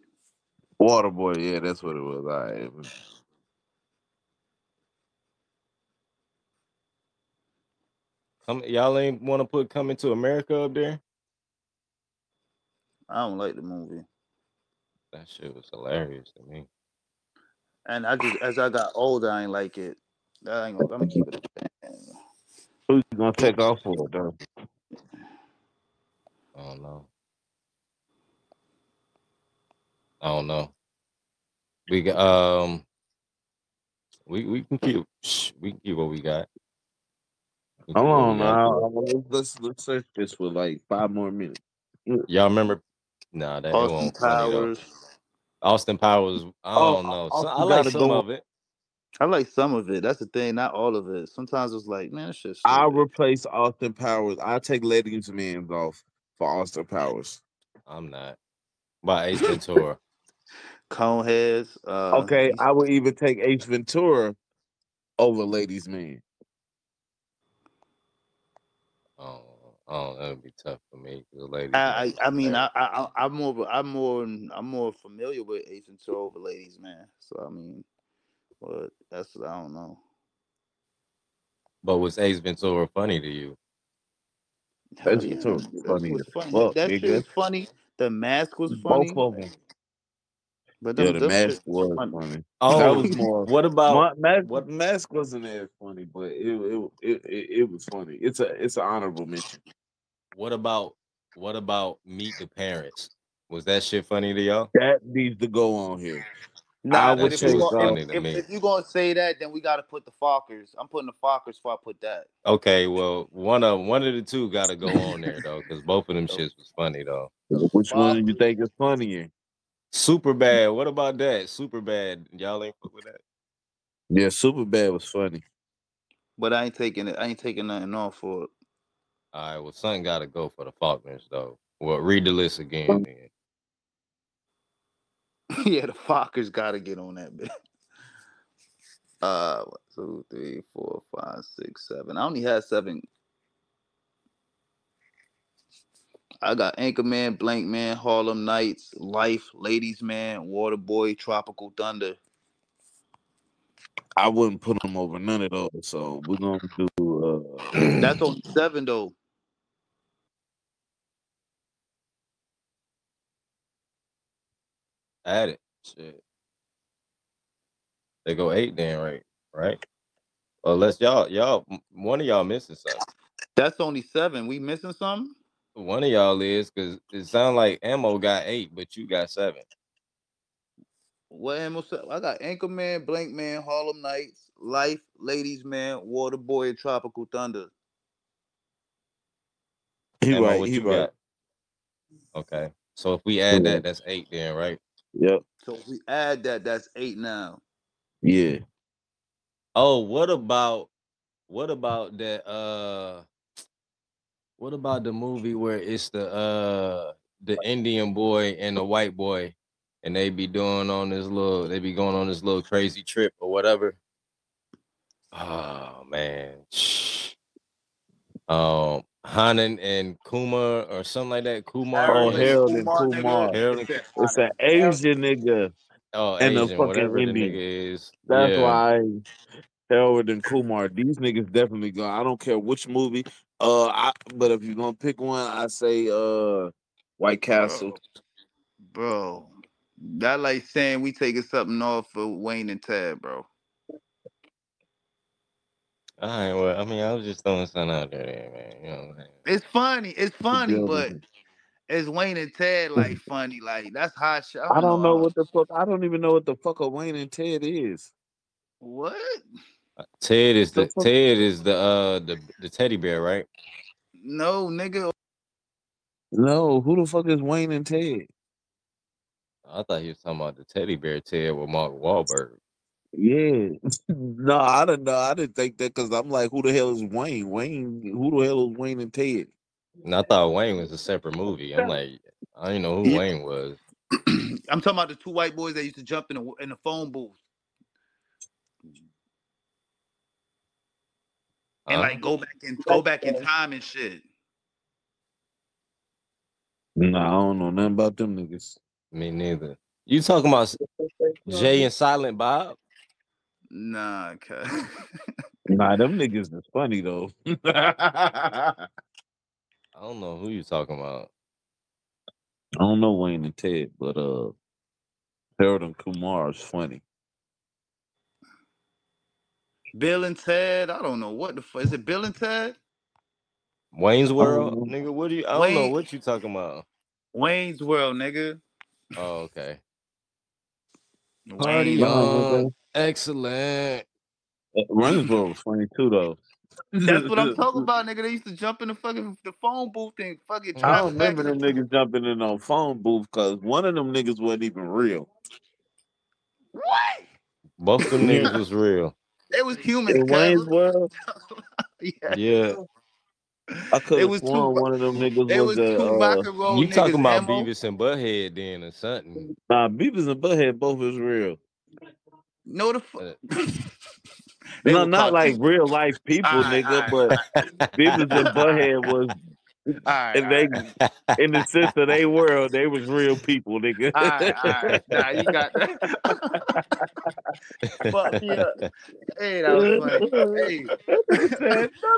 S2: Waterboy, yeah, that's what it was. All right.
S1: Come, y'all ain't want to put Coming to America up there?
S3: I don't like the movie,
S1: That shit was hilarious to me.
S3: and I just as I got older, I ain't like it. I ain't gonna, I'm gonna keep it. a band.
S2: Who's gonna take off for it though?
S1: I don't know. I don't know. We got um. We we can keep shh, we can keep what we got. We can
S2: Hold
S1: keep what
S2: on
S1: we got.
S2: now. Let's let's search this for like five more minutes.
S1: Y'all remember? Nah, that it
S3: Austin
S1: won't funny though.
S3: Powers.
S1: Austin Powers. I
S2: Oh,
S1: don't know. So, I like
S2: gotta
S1: some
S2: go-
S1: of it.
S3: I like some of it. That's the thing, not all of it. Sometimes it's like, man, it's just.
S2: I'll
S3: stupid.
S2: replace Austin Powers. I'll take Ladies Man's off for Austin Powers.
S1: I'm not. By Ace Ventura.
S3: Coneheads. Uh,
S2: Okay, I would even take Ace Ventura over Ladies Man.
S1: Oh, oh, that would be tough for me. 'cause the ladies.
S3: I, I, I mean, I, I, I- I'm more, I'm more, I'm more familiar with Ace Ventura over Ladies Man. So I mean, but that's I don't know.
S1: But was Ace Ventura funny to you?
S3: Hell
S2: Ace
S3: yeah,
S2: Ventura
S3: that,
S2: was funny
S3: shit was funny.
S2: fuck,
S3: that shit was funny. The mask was
S2: Both
S3: funny.
S2: of them.
S3: But
S2: Yeah, the
S3: them
S2: mask was
S3: funny.
S2: funny. Oh, that
S1: Oh,
S2: was more.
S1: what about
S2: Ma- mask,
S1: what-
S2: mask wasn't as funny, but it it, it it it was funny. It's a it's an honorable mention.
S1: what about what about Meet the Parents? Was that shit funny to y'all?
S2: That needs to go on here. I
S3: Nah,
S2: would
S3: but if you
S2: so.
S3: gonna,
S1: funny
S3: if,
S1: to
S3: if,
S1: me.
S3: if you gonna say that, then we gotta put the Fockers. I'm putting the Fockers before I put that.
S1: Okay, well, one of one of the two got to go on there though, because both of them oh. shits was funny though.
S2: Which one do you think is funnier?
S1: Super bad. What about that? Super bad. Y'all ain't fuck with that.
S2: Yeah, Super Bad was funny.
S3: But I ain't taking it. I ain't taking nothing off for it.
S1: All right, well, something got to go for the Fockers though. Well, read the list again. Then.
S3: yeah, the Fockers gotta get on that bit. Uh, one, two, three, four, five, six, seven. I only had seven. I got Anchorman, Blankman, Harlem Nights, Life, Ladies Man, Waterboy, Tropical Thunder.
S2: I wouldn't put them over none of those. So we're gonna do. Uh,
S3: That's only seven though.
S1: Add it. Shit. They go eight then, right? Right. Unless y'all, y'all, one of y'all missing something.
S3: That's only seven. We missing something?
S1: One of y'all is because it sounds like Ammo got eight, but you got seven.
S3: What am I say? I got Anchorman, Blankman, Harlem Nights, Life, Ladies Man, Waterboy, and Tropical Thunder.
S2: he
S1: Ammo,
S2: right.
S1: what
S2: He
S1: you
S2: right.
S1: got? Okay. So if we add that, that's eight then, right?
S2: Yep.
S3: So if we add that, that's eight now.
S2: Yeah.
S1: Oh, what about what about that uh what about the movie where it's the uh the Indian boy and the white boy and they be doing on this little they be going on this little crazy trip or whatever. Oh man. Um Hanan and Kumar or something like that. Kumar.
S2: Oh,
S1: and-
S2: Harold and
S3: nigga.
S2: Kumar.
S1: Harold
S3: It
S1: and-
S2: It's an Asian nigga.
S1: Oh,
S2: And the
S1: Asian,
S2: fucking
S1: whatever the
S2: Indian.
S1: nigga is.
S2: That's
S1: yeah.
S2: why Harold and Kumar. These niggas definitely go. I don't care which movie. Uh, I, but if you're gonna pick one, I say uh, White Castle.
S3: Bro, that like saying we taking something off for Wayne and Ted, bro.
S1: All right, well, I mean, I was just throwing something out there, there, man. You know what I'm saying?
S3: It's funny. It's funny,
S2: Yeah,
S3: but it's Wayne and Ted like funny. Like that's hot shit.
S2: I don't know what the fuck. I don't even know what the fuck a Wayne and Ted is.
S3: what.
S1: Ted is
S2: The
S1: the Ted is the uh the the teddy bear, right?
S3: No, nigga.
S2: No, who the fuck is Wayne and Ted?
S1: I thought he was talking about the teddy bear Ted with Mark Wahlberg.
S2: Yeah, no, I don't know. I didn't think that because I'm like, who the hell is Wayne? Wayne, who the hell is Wayne and Ted?
S1: And I thought Wayne was a separate movie. I'm like, I didn't know who
S3: Yeah.
S1: Wayne was.
S3: I'm talking about the two white boys that used to jump in the in the phone booth and like go back and go back in time and shit.
S2: No, I don't know nothing about them niggas.
S1: Me neither. You talking about Jay and Silent Bob?
S3: Nah, cuz.
S2: Nah, them niggas is funny though. I
S1: I don't know who you talking about.
S2: I don't know Wayne and Ted, but uh, Harold and Kumar is funny.
S3: Bill and Ted. I don't know what the fuck is it. Bill and Ted.
S1: Wayne's World,
S2: Um,
S1: nigga. What do you? I don't know what you talking about.
S3: Wayne's World, nigga.
S1: Oh, okay. Party
S3: World.
S1: on. Excellent.
S2: Rainsboro was funny too though.
S3: That's what I'm talking about, nigga. They used to jump in the fucking the phone booth and fucking.
S2: I don't remember them niggas jumping in on phone booth because one of them niggas wasn't even real.
S3: What?
S1: Both of them niggas was real.
S3: It was humans.
S2: In
S3: cuz.
S2: Wayne's World,
S3: yeah.
S1: Yeah.
S2: I could
S3: It
S2: have
S3: was two.
S2: one of them niggas
S3: It
S2: was
S3: was
S2: a
S3: two
S2: uh,
S3: rock and roll
S1: You talking about
S3: Emo.
S1: Beavis and Butthead then or something?
S2: nah Beavis and Butthead both is real.
S3: No, the fu-
S1: Uh,
S2: no, not like
S3: cartoon-
S2: real life people,
S3: Alright,
S2: nigga,
S3: alright,
S2: but Beavis and Butthead was
S3: Alright,
S2: and they
S3: alright.
S2: in the sense of they world, they was real people, nigga.
S3: Alright, alright. Nah, you got Fuck yeah. Hey, that was funny. Hey.
S2: No,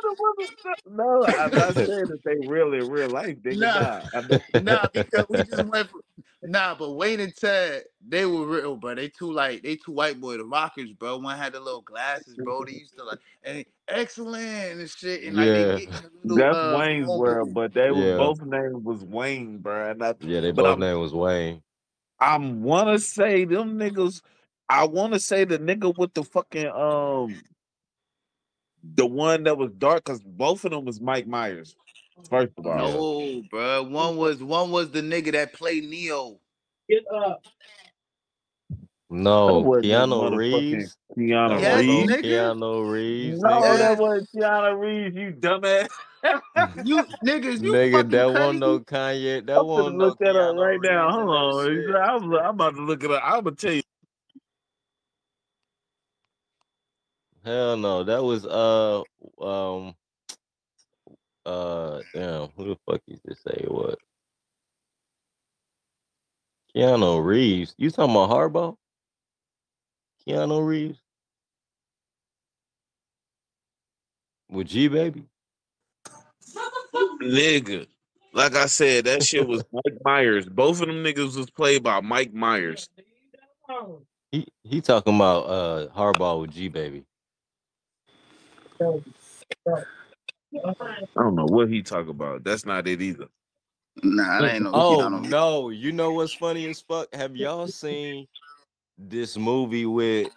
S2: the woman- no, I'm not saying that they real in real life, nigga.
S3: Nah.
S2: Nah,
S3: nah, because we just went. For, nah, but Wayne and Ted, they were real, bro. They two like they two white boy, the rockers, bro. One had the little glasses, bro. They used to like, and excellent and shit, and like
S1: Yeah.
S3: they get in the little,
S2: That's
S3: uh,
S2: Wayne's
S3: phone
S2: world, but they was
S1: Yeah.
S2: both name was Wayne, bro. And I,
S1: yeah, they both
S2: I'm-
S1: name was Wayne.
S2: I wanna say them niggas. I wanna say the nigga with the fucking um, the one that was dark, cause both of them was Mike Myers. First of all,
S3: No, bro. One was one was the nigga that played Neo.
S1: No,
S2: That wasn't
S1: Keanu
S2: motherfucking
S1: Reeves.
S2: Keanu
S3: Yes,
S2: Reeves.
S3: nigga.
S1: Keanu Reeves.
S2: No,
S1: nigga.
S2: that wasn't Keanu Reeves. You dumbass.
S3: You niggas, you
S1: Nigga,
S3: fucking
S1: that
S3: crazy.
S1: one no Kanye. That
S2: I'm
S1: one
S2: gonna
S1: no
S2: look that up
S1: Keanu
S2: right now. Hold on.
S1: that shit.
S2: I'm, I'm about to look it up. I'm gonna tell you.
S1: Hell no, that was uh um uh damn who the fuck you just say what? Keanu Reeves. You talking about Hardball? Keanu Reeves with G baby.
S2: Nigga. Like I said, that shit was Mike Myers. Both of them niggas was played by Mike Myers.
S1: He he talking about uh Hardball with G baby.
S2: I don't know what he talk about. That's not it either.
S3: Nah, that ain't no
S1: Oh
S3: Keanu Reeves.
S1: no, you know what's funny as fuck? Have y'all seen this movie with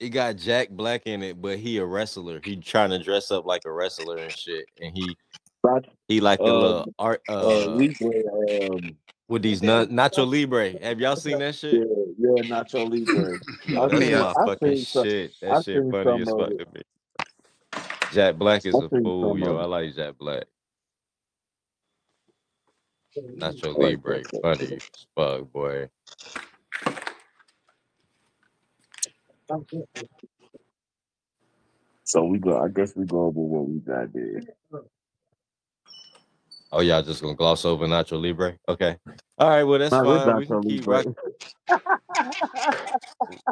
S1: it got Jack Black in it, but he a wrestler. He trying to dress up like a wrestler and shit. And he he like a
S2: Uh,
S1: little art
S2: Uh,
S1: uh
S2: Libre, um,
S1: with these na- Nacho Libre. Have y'all seen that shit?
S2: yeah, Nacho Libre.
S1: Yo,
S2: I
S1: that's
S2: seen-
S1: my
S2: I
S1: fucking
S2: seen some-
S1: shit.
S2: I
S1: That shit
S2: seen
S1: funny
S2: some
S1: as
S2: of
S1: fuck
S2: it.
S1: to me. Jack Black is
S2: I
S1: a fool, yo. I like Jack Black. Nacho
S2: I
S1: Libre, funny as fuck, boy.
S2: So we go. I guess we go over what we got there.
S1: Oh, y'all just gonna gloss over Nacho Libre? Okay. All right. Well, that's
S2: Nah,
S1: fine. We
S2: Nacho
S1: can keep
S2: Libre.
S1: rock.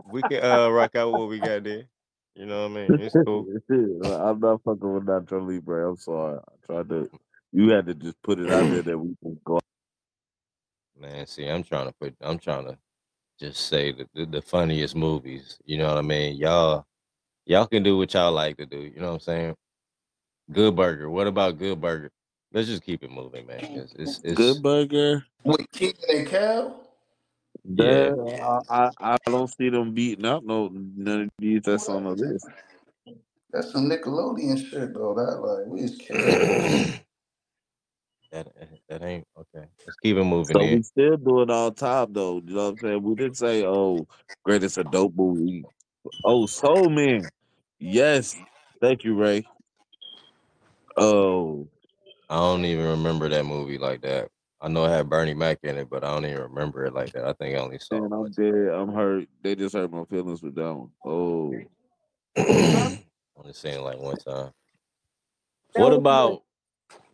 S1: We can uh rock out what we got there. You know what I mean? It's cool.
S2: I'm not fucking with Nacho Libre. I'm sorry. I tried to. You had to just put it out there that we can go.
S1: Man, see, I'm trying to put. I'm trying to just say the, the, the funniest movies. You know what I mean? Y'all, y'all can do what y'all like to do. You know what I'm saying? Good Burger. What about Good Burger? Let's just keep it moving, man. It's, it's, it's
S2: Good Burger.
S3: With Kenan and Kel?
S1: Yeah.
S2: That, uh, I, I I don't see them beating up no none of these that's on the list.
S3: That's some Nickelodeon shit though. That like we was kids.
S1: that that ain't okay. Let's keep it moving.
S2: So
S1: Then.
S2: we still do it all time though. You know what I'm saying? We didn't say, oh, greatest adult movie. Oh, Soul Man. Yes. Thank you, Ray. Oh,
S1: I don't even remember that movie like that. I know it had Bernie Mac in it, but I don't even remember it like that. I think I only saw.
S2: man, I'm
S1: it
S2: dead. I'm hurt. They just hurt my feelings with that one. Oh.
S1: once. only seen it like one time. What about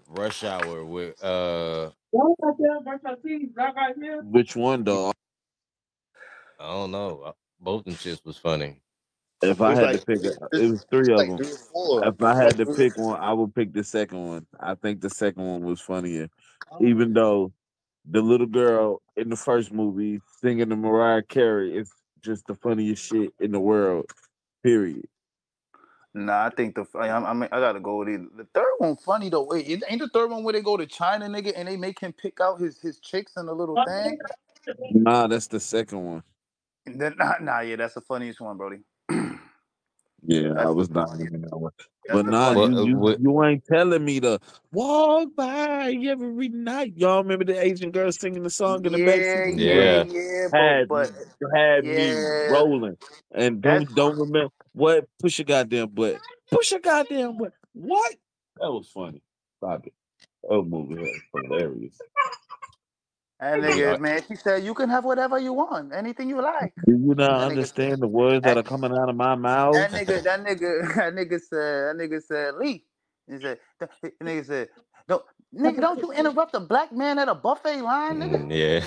S1: Rush Hour with uh?
S2: Which one though?
S1: I don't know. Uh, Both them shits was funny.
S2: If I had
S3: like-
S2: to pick, a,
S3: it's
S2: it was three of
S3: like
S2: them.
S3: three four.
S2: If I had to pick one, I would pick the second one. I think the second one was funnier, Oh. even though the little girl in the first movie singing the Mariah Carey is just the funniest shit in the world. Period.
S3: Nah, I think the I, I mean I gotta go with it. The third one funny though. Wait, ain't ain't the third one where they go to China, nigga, and they make him pick out his his chicks and a little thing?
S2: Nah, that's the second one.
S3: Then, nah, nah, yeah, that's the funniest one, Brody.
S2: Yeah, I was
S3: the
S2: not
S3: funniest-
S2: in that one.
S3: That's
S2: But
S3: the
S2: nah,
S1: Well,
S2: you,
S1: uh,
S2: you,
S1: what-
S2: you ain't telling me to walk by every night. Y'all remember the Asian girl singing the song in the
S3: yeah,
S2: backseat?
S3: yeah,
S1: Yeah.
S3: yeah,
S2: Had
S3: but, but
S2: had me rolling. And don't don't remember what push your goddamn butt. Push your goddamn butt. What? That was funny. Stop it. Oh, movie is hilarious.
S3: And nigga, man, she said you can have whatever you want, anything you like.
S2: Do you not
S3: That nigga-
S2: understand the words that are coming out of my mouth?
S3: That nigga, that nigga, that nigga said, that nigga said, Lee. He said, that that nigga said, no, nigga, don't you interrupt a black man at a buffet line, nigga.
S1: Mm, yeah.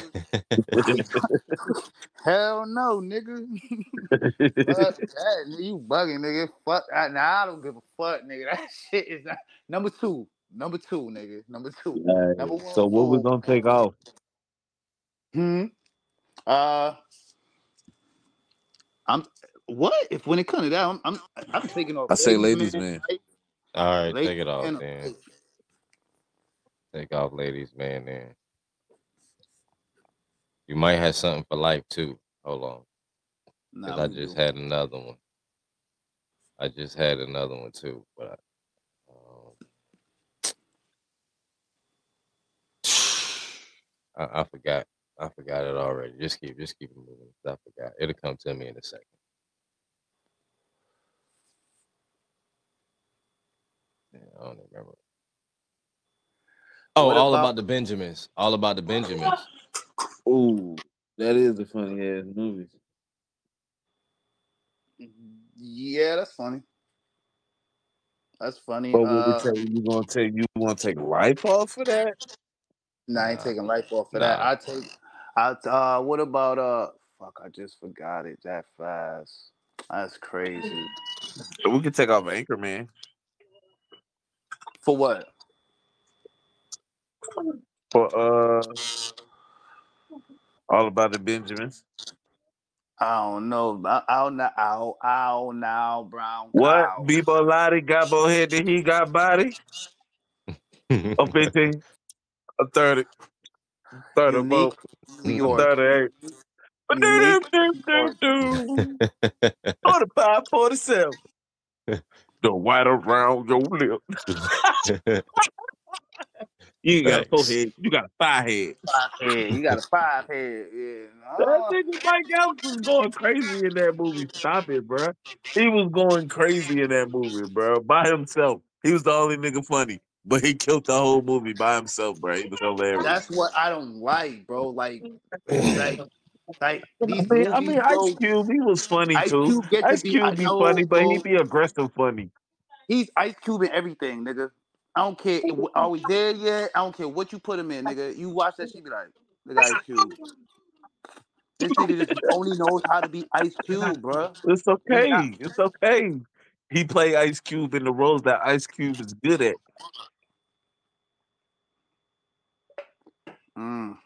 S3: Hell no, nigga. Fuck that. You bugging, nigga. Fuck. I, nah, I don't give a fuck, nigga. That shit is not number two. Number two, nigga. Number two.
S2: Alright,
S3: Number one,
S2: so what we
S3: fool.
S2: gonna take off?
S3: Hmm. Uh. I'm. What if when it comes to that, I'm I'm, I'm thinking of.
S2: I say ladies, man.
S3: right?
S1: All right,
S3: Ladies
S1: take it off
S3: man,
S1: then. Take off, ladies, man. Then you might have something for life too. Hold on,
S3: Nah,
S1: because I
S3: we
S1: just
S3: good.
S1: had another one. I just had another one too, but I, um, I, I forgot. I forgot it already. Just keep, just keep it moving. I forgot. It'll come to me in a second. Yeah, I don't remember. Oh,
S3: What
S1: all
S3: about-
S1: about the Benjamins. All about the Benjamins.
S2: Ooh, that is a funny ass movie.
S3: Yeah, that's funny. That's funny.
S2: But what
S3: Uh,
S2: we tell you, you gonna take you want to take life off for that?
S3: nah, I ain't
S1: Nah.
S3: taking life off for that. I take. I uh, what about uh? Fuck, I just forgot it that fast. That's crazy.
S2: We could take off anchor, man.
S3: For what?
S2: For uh, all about the Benjamins.
S3: I don't know. I'll now, I'll, I'll now, Brown.
S2: What?
S3: Cow.
S2: Bebo Lottie got more head than he got body. I'm 15. I'm 30.
S3: Start
S2: them
S3: up.
S2: Start
S3: it.
S2: Do,
S3: do,
S2: do, do, The white around your lip. you got a four head. You got a five head.
S3: Five head. You got a five head. Yeah.
S2: That
S3: uh-huh.
S2: nigga Mike Epps was going crazy in that movie. Stop it, bro. He was going crazy in that movie, bro. By himself. He was the only nigga funny. But he killed the whole movie by himself, bro. He was hilarious.
S3: that's what I don't like, bro. Like, like, like
S2: I mean, I
S3: movies,
S2: mean,
S3: bro,
S2: Ice Cube, he was funny
S3: Ice
S2: too.
S3: Cube get to
S2: Ice
S3: be-
S2: Cube
S3: I
S2: be
S3: know,
S2: funny, but he
S3: bro.
S2: be aggressive funny.
S3: He's Ice Cube in everything, nigga. I don't care. Are we there yet? I don't care what you put him in, nigga. You watch that shit, be like, look at Ice Cube. This nigga just only knows how to be Ice Cube, bro.
S2: It's okay. It's okay. He play Ice Cube in the roles that Ice Cube is good at.
S3: Mm.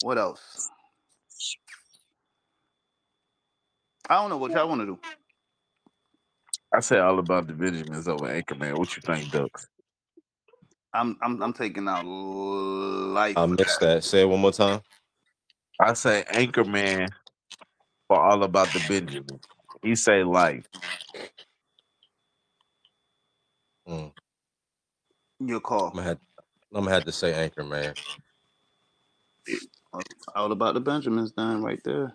S3: What else? I don't know what y'all want to do.
S2: I say all about the Benjamins over Anchorman. What you think, Ducks?
S3: I'm I'm I'm taking out life.
S1: I
S3: for
S1: missed that. Say it one more time.
S2: I say Anchorman for all about the Benjamin. He say life.
S1: Mm,
S3: Your call.
S1: I'm gonna have, I'm gonna have to say Anchor Man.
S3: All about the Benjamins, done right there.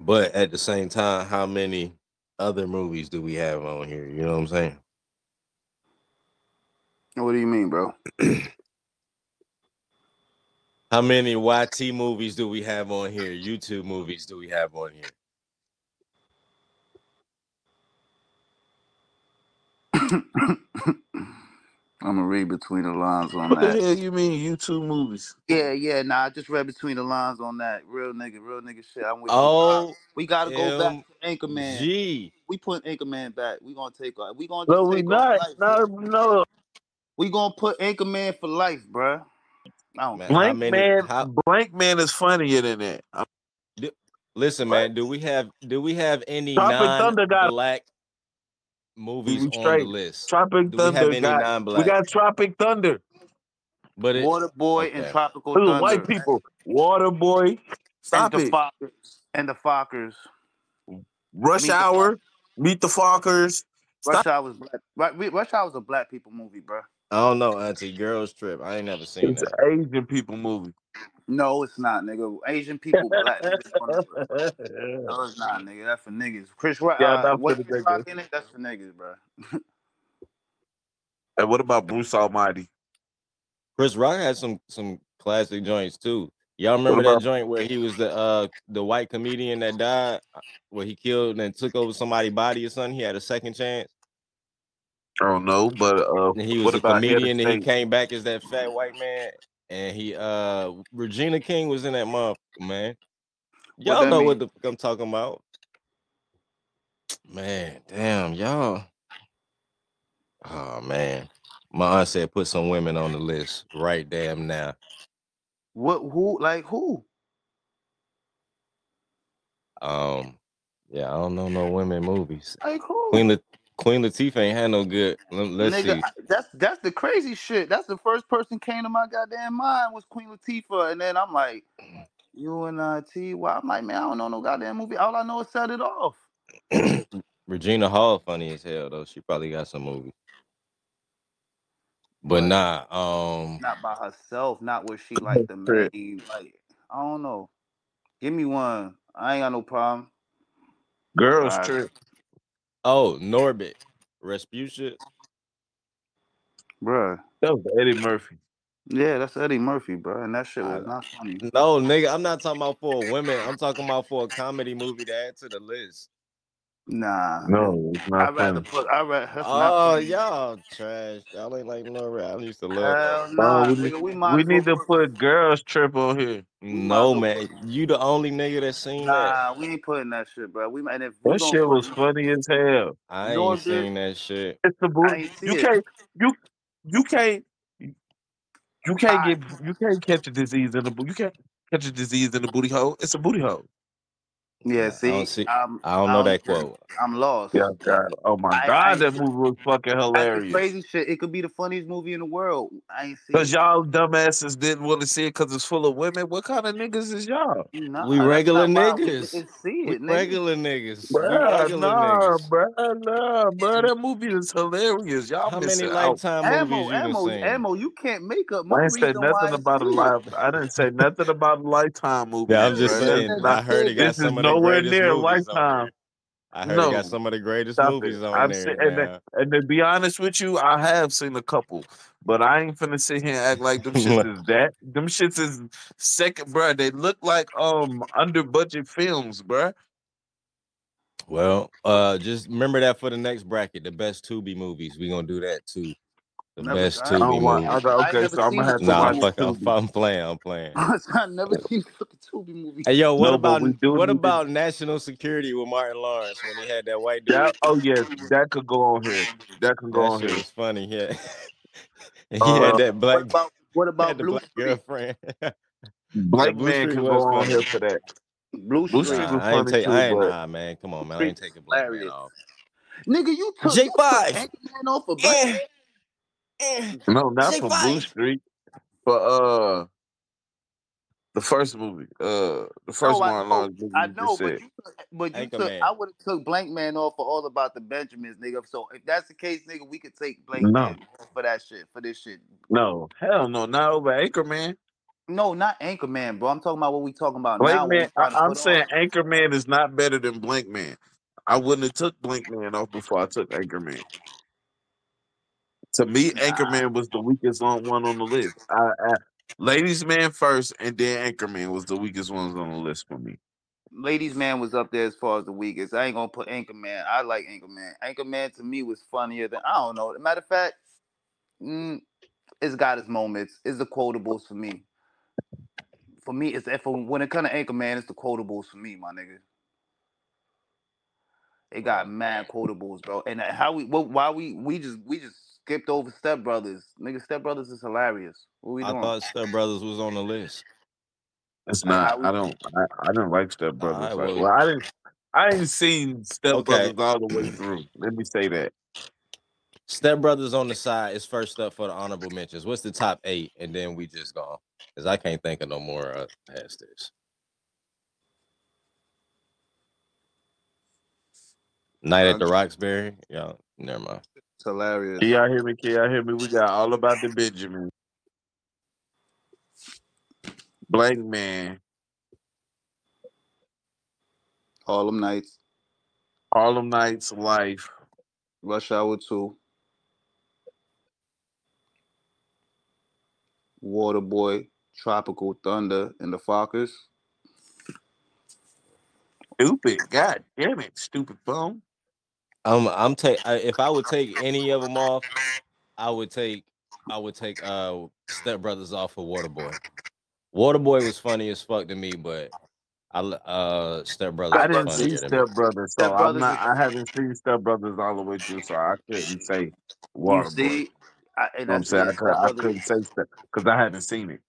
S1: But at the same time, how many other movies do we have on here? You know what I'm saying?
S3: What do you mean, bro?
S1: How many YT movies do we have on here? YouTube movies do we have on here?
S3: I'm gonna read between the lines on
S2: What the
S3: that.
S2: hell you mean YouTube movies?
S3: Yeah, yeah, nah, I just read between the lines on that. Real nigga, real nigga shit. I'm with you.
S1: Oh,
S3: we gotta go back
S1: M-
S3: to Anchorman.
S1: G.
S3: We put Anchorman back. We gonna take off. We gonna just
S2: No, we not.
S3: life.
S2: No,
S3: bro.
S2: no.
S3: We gonna put Anchorman for life, bruh. Oh, I don't
S1: Man,
S2: Blank
S1: many-
S2: man.
S1: how-
S2: Blankman is funnier than that. Uh, I'm-
S1: Listen, man, do we have do we have any
S2: Tropic Thunder got-
S1: non-black movies
S2: We
S1: on the list?
S2: Tropic
S1: Do we have
S2: Thunder
S1: any
S2: got. We got Tropic Thunder.
S1: but it,
S3: Water Boy and. Tropical
S2: Those
S3: Thunder.
S2: white people. Water boy. Stop
S3: and the
S2: it.
S3: Fockers. And the Fockers.
S2: Rush
S3: Meet the
S2: Hour. Meet the Fockers.
S3: Rush Hour was black. Rush Hour was a black people movie, bro.
S1: I don't know, Auntie. Girls Trip. I ain't never seen
S2: It's
S1: that.
S2: an Asian people movie.
S3: No, it's not, nigga. Asian people, black niggas. No, it's not, nigga. That's for niggas. Chris Rock.
S2: Yeah,
S3: uh,
S2: that's
S3: what
S2: for the
S3: Chris
S2: niggas.
S3: In it? That's for niggas, bro.
S2: and what about Bruce Almighty?
S1: Chris Rock had some some classic joints too. Y'all remember
S2: about-
S1: that joint where he was the uh the white comedian that died, uh, where he killed and took over somebody's body or something? He had a second chance.
S2: I don't know, but uh,
S1: he was
S2: what
S1: a comedian and he came back as that fat white man. And he uh Regina King was in that motherfucker, man. Y'all
S3: that
S1: know
S3: mean?
S1: what the fuck I'm talking about. Man, damn, y'all. Oh man. My aunt said put some women on the list right damn now.
S3: What? Who? Like who?
S1: Um, yeah, I don't know no women movies.
S3: Like who?
S1: Queen Queen Latifah ain't had no good. Let, let's
S3: Nigga,
S1: see.
S3: I- that's that's the crazy shit. That's the first person came to my goddamn mind was Queen Latifah, and then I'm like, you and uh T. Well, I'm like, man, I don't know no goddamn movie. All I know is set it off.
S1: Regina Hall funny as hell though. She probably got some movies. But
S3: But-
S1: nah, um
S3: Not by herself, not where she like the
S2: Shit.
S3: main. Like I don't know. Give me one. I ain't got no problem.
S2: Girls
S3: Alright.
S2: Trip.
S1: Oh Norbit. Rasputia.
S3: Bruh.
S2: That was Eddie Murphy.
S3: Yeah, that's Eddie Murphy, bro, and that shit was not funny.
S1: No, nigga, I'm not talking about for women. I'm talking about for a comedy movie to add to the list.
S3: Nah.
S2: No, it's not
S3: I'd rather
S2: funny.
S3: put. I rather. That's not
S1: Oh, y'all trash. Y'all ain't like Norbit. I used to love
S3: Hell
S1: that.
S3: nah,
S2: Oh, we
S3: nigga. We,
S2: need,
S3: might
S2: we need to put Girls Trip on here.
S1: No, man. You the only nigga that seen that.
S3: Nah, we ain't putting that shit, bro. We and if we
S2: That shit
S3: put-
S2: was funny as hell.
S1: I ain't
S3: Norbit.
S1: seen that shit.
S2: It's the
S3: I
S2: booty. You
S3: it.
S2: can't. You you can't. You can't
S3: I-
S2: get. You can't catch a disease in the booty. You can't catch a disease in the booty hole. It's a booty hole.
S3: Yeah,
S1: I
S3: see,
S1: don't see-
S3: I'm, um,
S1: I don't know that quote.
S3: I'm lost.
S2: Yeah. God. Oh my
S3: I-
S2: god,
S3: I
S2: that
S3: ain't-
S2: movie was fucking hilarious.
S3: crazy shit. It could be the funniest movie in the world. I ain't seen.
S2: Cause y'all dumbasses didn't want to see it because it's full of women. What kind of niggas is y'all?
S3: Nah,
S1: We regular
S3: not why we
S1: niggas.
S3: see
S1: We
S3: it,
S1: regular niggas.
S2: Bruh,
S1: regular
S2: nah,
S1: niggas.
S2: bruh, nah, bruh. That movie is hilarious. Y'all
S1: How many
S2: missing out.
S1: lifetime
S3: Ammo,
S1: movies you done
S3: ammo,
S1: seen?
S3: ammo. You can't make up.
S2: I
S3: My
S2: didn't say nothing about a
S3: see it.
S2: live. I didn't say nothing about a lifetime movie.
S1: Yeah, I'm just saying. I heard it got some of the
S2: nowhere
S1: greatest
S2: near
S1: movies on
S2: Lifetime.
S1: I heard
S2: No.
S1: it got some of the greatest
S2: Stop
S1: movies
S2: it.
S1: on
S2: I've
S1: there.
S2: seen, and,
S1: now.
S2: to, and to be honest with you, I have seen a couple, but I ain't finna sit here and act like them shits is that. Them shits is second, bruh. They look like um under budget films, bruh.
S1: Well, uh, just remember that for the next bracket, the best Tubi movies. We gonna do that too. The
S3: Never-
S1: best
S3: I
S2: I
S3: Tubi
S2: don't want.
S1: movies.
S2: I,
S3: I
S2: okay,
S3: never
S2: so I'm gonna have to
S3: the
S1: Nah,
S2: watch
S3: Tubi
S1: fuck, I'm,
S2: Tubi.
S1: I'm playing. I'm playing.
S3: I never seen the fucking Tubi movie.
S1: Hey, yo, what
S2: No,
S1: about what
S2: need to-
S1: about National Security with Martin Lawrence when he had that white dude?
S2: That, oh yes, that could go on here. That can go
S1: that
S2: on
S1: shit
S2: here.
S1: It's funny. Yeah, he
S2: Uh,
S1: had that black.
S3: What about what about
S1: the
S3: Blue
S1: black
S3: Street?
S1: girlfriend.
S2: Black
S1: Blue
S2: man
S1: Street
S2: can go on
S1: funny.
S2: here for that.
S3: Blue
S2: Blue
S3: Streak.
S2: Street
S1: Nah,
S2: was
S1: I ain't
S2: funny
S1: take.
S2: too,
S1: I ain't
S2: but-
S1: nah, man. Come on, man. I ain't taking black man off.
S3: Nigga, you took
S1: J5.
S3: you off of Black Man?
S2: No, not
S1: Say
S2: for
S1: five.
S2: Blue Streak, but uh, the first movie, uh, the first
S3: Oh, I
S2: Martin
S3: know,
S2: Lawrence movie
S3: I know, but you took, but you took.
S1: Anchorman.
S3: I would have took Blankman off for all about the Benjamins, nigga. So if that's the case, nigga, we could take Blank
S2: No.
S3: Man for that shit, for this shit.
S2: No, hell no, not over Anchorman.
S3: No, not Anchorman, bro. I'm talking about what we talking about
S2: Blank
S3: now.
S2: Man, I, I'm saying
S3: on.
S2: Anchorman is not better than Blankman. I wouldn't have took Blankman off before I took Anchorman. To me,
S3: Nah.
S2: Anchorman was the weakest on, one on the list. I, I, Ladies Man first, and then Anchorman was the weakest ones on the list for me.
S3: Ladies Man was up there as far as the weakest. I ain't gonna put Anchorman. I like Anchorman. Anchorman to me was funnier than I don't know. Matter of fact, mm, it's got its moments. It's the quotables for me. For me, it's if when it comes to Anchorman, it's the quotables for me, my nigga. It got mad quotables, bro. And how we, what, why we, we just, we just skipped over Step Brothers. Nigga, Step Brothers is hilarious. What we
S1: I
S3: doing?
S1: thought Step Brothers was on the list.
S2: It's not.
S3: how
S2: I don't. I, I didn't like Step Brothers.
S1: Alright,
S2: like,
S1: well-
S2: well, I didn't. I ain't seen Step
S1: Okay.
S2: Brothers all the way through. Let me say that.
S1: Step Brothers on the side is first up for the honorable mentions. What's the top eight? And then we just go. Because I can't think of no more uh, past this. Night at the Roxbury. Yeah. Never mind.
S3: Hilarious.
S2: Can y'all hear me? Can y'all hear me? We got all about the Benjamin. Blankman.
S3: Harlem Nights,
S2: Harlem Nights Life.
S3: Rush Hour 2, Waterboy, Tropical Thunder, and the Fockers.
S2: Stupid. God damn it, stupid phone.
S1: I'm I'm take if I would take any of them off, I would take I would take uh Step Brothers off of Waterboy. Waterboy was funny as fuck to me, but I l- uh Step Brothers
S2: I didn't see
S1: funnier.
S2: Step Brothers, so
S3: Step
S2: I'm
S3: Brothers
S2: not. I haven't seen Step Brothers all the way through, so I couldn't say
S3: You
S2: Waterboy.
S3: see, I, and
S2: You know what I'm saying? I, could, I couldn't say Step because I hadn't seen it.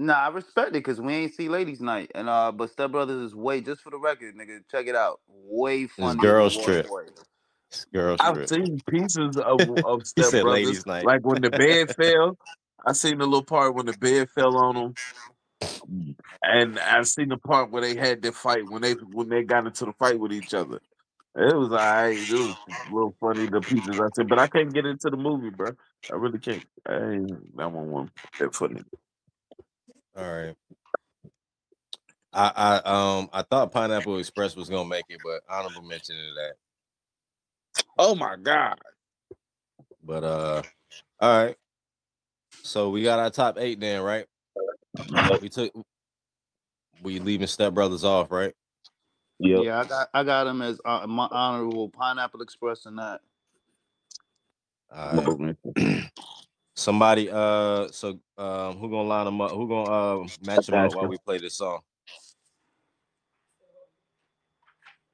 S3: Nah, I respect it because we ain't see Ladies Night, and uh, but Step Brothers is way just for the record, nigga. Check it out, way funnier.
S1: girls trip.
S3: Waterboy.
S1: It's Girls
S2: I've
S1: trip.
S2: seen pieces of of Step
S1: said
S2: Brothers,
S1: ladies' night.
S2: like when the bed fell. I seen the little part when the bed fell on them, and I've seen the part where they had the fight when they when they got into the fight with each other. It was alright. It was a little funny the pieces I said, but I can't get into the movie, bro. I really can't. I ain't, that one wasn't that funny.
S1: All right. I, I um I thought Pineapple Express was gonna make it, but honorable mention to that.
S2: Oh my god!
S1: But uh all right. So we got our top eight then, right? We took we leaving Step Brothers off, right?
S2: Yep.
S3: Yeah, I got I got him as uh, my honorable Pineapple Express and that.
S1: All right. Somebody uh so um who gonna line them up? Who gonna uh match them up while we play this song?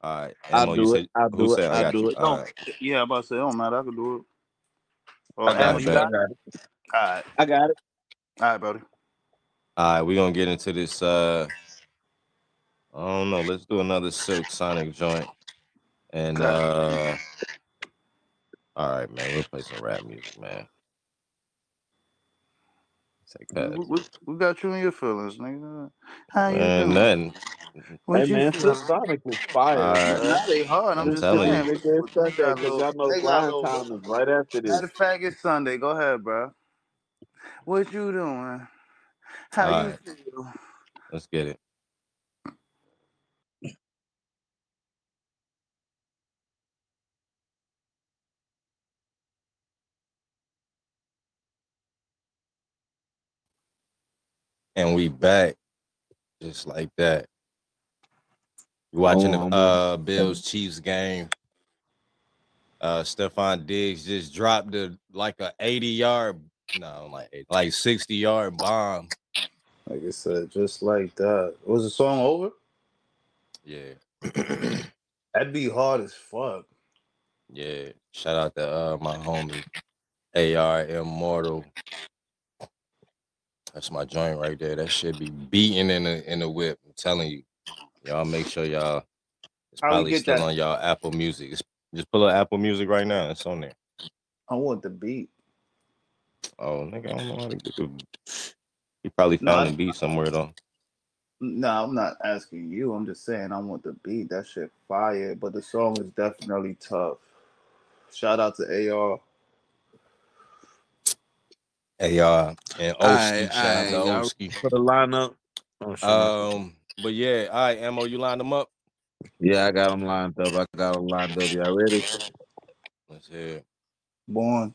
S1: All right.
S2: I'll
S1: Amo, you
S2: do
S1: said
S2: it. I'll do it.
S1: said I
S2: I'll
S1: got
S2: do
S1: you?
S2: it.
S1: All
S3: No.
S1: right.
S3: Yeah, I'm about to say, it don't matter. I can do it. Oh,
S2: I got
S3: Am,
S2: it.
S3: you got it? All right,
S2: I got it.
S3: all right, buddy.
S1: All right, we're gonna get into this uh I don't know, let's do another Silk Sonic joint. And uh all right, man, we'll play some rap music, man. Take
S3: We,
S1: that.
S3: we, we got you in your feelings, nigga. How you uh,
S1: Man,
S3: doing?
S1: nothing.
S3: What
S2: Hey
S3: you
S2: man,
S3: feeling?
S2: Flip Sonic was fire,
S1: All right.
S2: bro.
S3: Nah, they hard. I'm
S1: I'm
S3: just
S1: telling
S3: saying.
S1: you.
S2: Make that
S3: we
S2: Sunday
S3: got
S2: y'all know
S3: they got
S2: grind
S3: little-
S2: time is right after this.
S3: Matter of fact, it's Sunday. Go ahead, bro. What you doing? How
S1: All
S3: you
S1: right.
S3: feel?
S1: Let's get it. And we back just like that. You watching
S2: Oh,
S1: the uh Bills Chiefs game. Uh Stefon Diggs just dropped a like a 80 yard, no, like like 60 yard bomb.
S3: Like I said, just like that. Was the song over?
S1: Yeah.
S3: That'd be hard as fuck.
S1: Yeah, shout out to uh my homie AR Immortal. That's my joint right there. That should be beating in the in the whip. I'm telling you, y'all make sure y'all. It's
S3: How
S1: probably still
S3: that?
S1: on y'all Apple Music. It's, just pull up Apple Music right now. It's on there.
S3: I want the beat.
S1: Oh, nigga, I don't know how to get the. He probably found
S3: I-
S1: the beat somewhere though.
S3: No, I'm not asking you. I'm just saying I want the beat. That shit fire. But the song is definitely tough. Shout out to AR.
S1: AR and Oski.
S2: Alright,
S1: shout out to
S2: alright, y'all
S1: Oski.
S2: For the lineup. Oh, shit.
S1: Um, but yeah, all right, Mo, you lined them up.
S2: yeah, I got them lined up. I got them lined up. Y'all ready?
S1: Let's hear. it.
S3: Born.